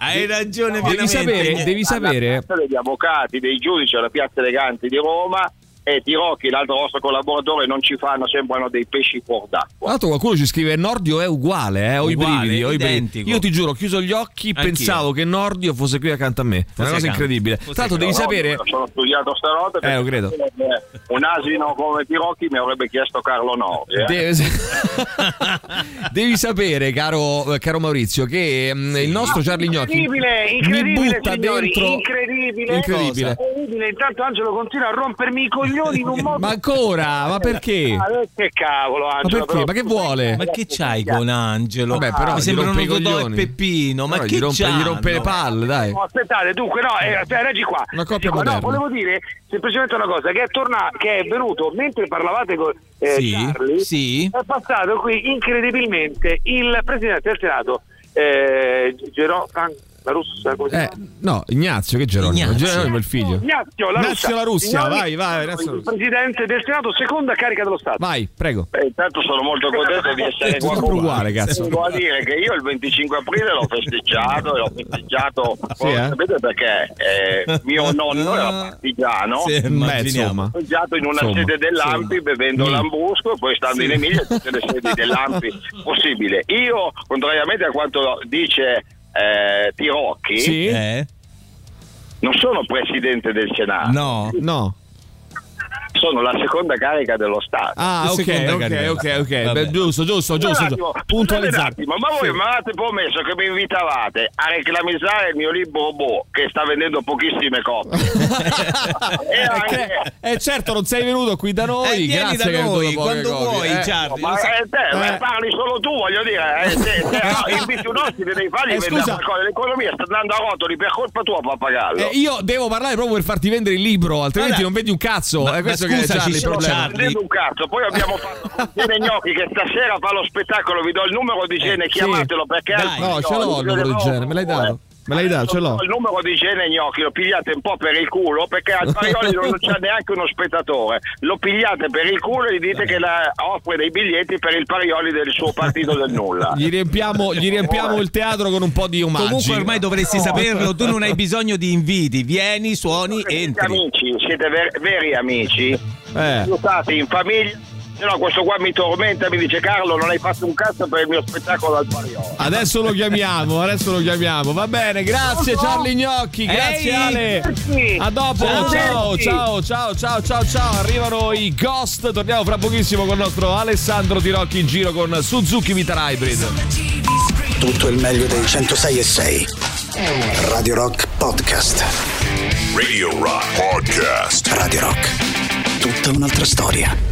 Hai ragione, Devi sapere, devi sapere. Degli avvocati, dei giudici alla piazza eleganti di Roma e Tirocchi, l'altro vostro collaboratore, non ci fanno, sembrano dei pesci fuor d'acqua. Tra l'altro qualcuno ci scrive Nordio è uguale, eh, ho i Uguale, brividi, ho i brividi. Io ti giuro, ho chiuso gli occhi, Anch'io. pensavo che Nordio fosse qui accanto a me. È una cosa accanto. incredibile. Fosse Tra l'altro devi No, sapere io Sono studiato stanotte Eh, lo credo. perché un asino come Tirocchi mi avrebbe chiesto Carlo Nordi. eh. Deve- Devi sapere, caro, caro Maurizio, che mm, il nostro Charlie Gnocchi Incredibile, mi incredibile, butta signori, dentro. incredibile. Incredibile. Incredibile. Intanto Angelo continua a rompermi i coglioni in un modo. Ma ancora? Ma perché? Ah, che cavolo, Ma Angelo. perché? Ma che vuole? Ma che c'hai con Angelo? Vabbè, però mi rompe i Totò e coglioni. Peppino. Ma No, che gli rompe, gli rompe le palle, dai. No, aspettate, dunque, no, eh, aspetta, reggi qua. Una coppia qua. moderna. No, volevo dire semplicemente una cosa: che è, torna- che è venuto mentre parlavate con eh, Sì, Charlie, sì. è passato qui incredibilmente il presidente del Senato, eh, Gero- Fran- la Russia, come Eh, no, Ignazio, che Geronimo? Ignazio. Geronimo è il figlio. Ignazio La Ignazio La Russia, vai, vai, Ignazio il Russia. presidente del Senato, seconda carica dello Stato. Vai, prego. Eh, intanto sono molto contento di essere Tutto qua con voi. uguale, cazzo. Devo dire che io il 25 aprile l'ho festeggiato e l'ho festeggiato Sì, eh? sapete perché eh, mio nonno era partigiano Sì, immaginiamo. insomma. festeggiato in una Insomma, sede dell'Ampi bevendo Mm. l'ambusco e poi stando in Emilia tutte le sedi dell'Ampi possibile. Io, contrariamente a quanto dice eh, Tirocchi, Sì? Eh? non sono presidente del Senato, No. No. Sono la seconda carica dello Stato. Ah, ok, ok, ok, ok. Beh, giusto, giusto, giusto. Un attimo, ma voi Sì. mi avete promesso che mi invitavate a reclamizzare il mio libro Bo, che sta vendendo pochissime copie. e anche, Eh certo, non sei venuto qui da noi. Eh, vieni grazie da noi, quando copie. vuoi, Eh, Charlie. ma eh, te, ma Eh. parli solo tu, voglio dire, eh, se, se no, inviti un ospite devi fargli Eh, vendere qualcosa. L'economia sta andando a rotoli per colpa tua, pappagallo. eh, io devo parlare proprio per farti vendere il libro, altrimenti Guarda, non vedi un cazzo. ma- è questo ma che Charlie, problema. Charlie. Un cazzo, poi abbiamo fatto Gene Gnocchi che stasera fa lo spettacolo, vi do il numero di Gene, sì. chiamatelo perché Dai. No, ce l'ho il numero di genere, me l'hai dato. Me l'hai dato, ce l'ho. Il numero di Gene Gnocchi lo pigliate un po' per il culo perché al Parioli non c'è neanche uno spettatore. Lo pigliate per il culo e gli dite che la- offre dei biglietti per il Parioli del suo partito del nulla. Gli riempiamo, gli riempiamo il teatro con un po' di omaggi. Comunque ormai dovresti saperlo, tu non hai bisogno di inviti, vieni, suoni, Siete entri. amici, siete ver- veri amici, Eh. aiutate in famiglia. Se no, questo qua mi tormenta, mi dice Carlo, non hai fatto un cazzo per il mio spettacolo al Parioli. Adesso lo chiamiamo, adesso lo chiamiamo. Va bene, grazie Charlie Gnocchi, grazie Ehi, Ale. A dopo, Ciao. ciao, ciao, ciao, ciao, ciao, ciao. Arrivano i Ghost. Torniamo fra pochissimo con il nostro Alessandro Tirocchi in giro con Suzuki Vitara Hybrid. Tutto il meglio dei 106 e 6. Radio Rock Podcast. Radio Rock Podcast. Radio Rock. Tutta un'altra storia.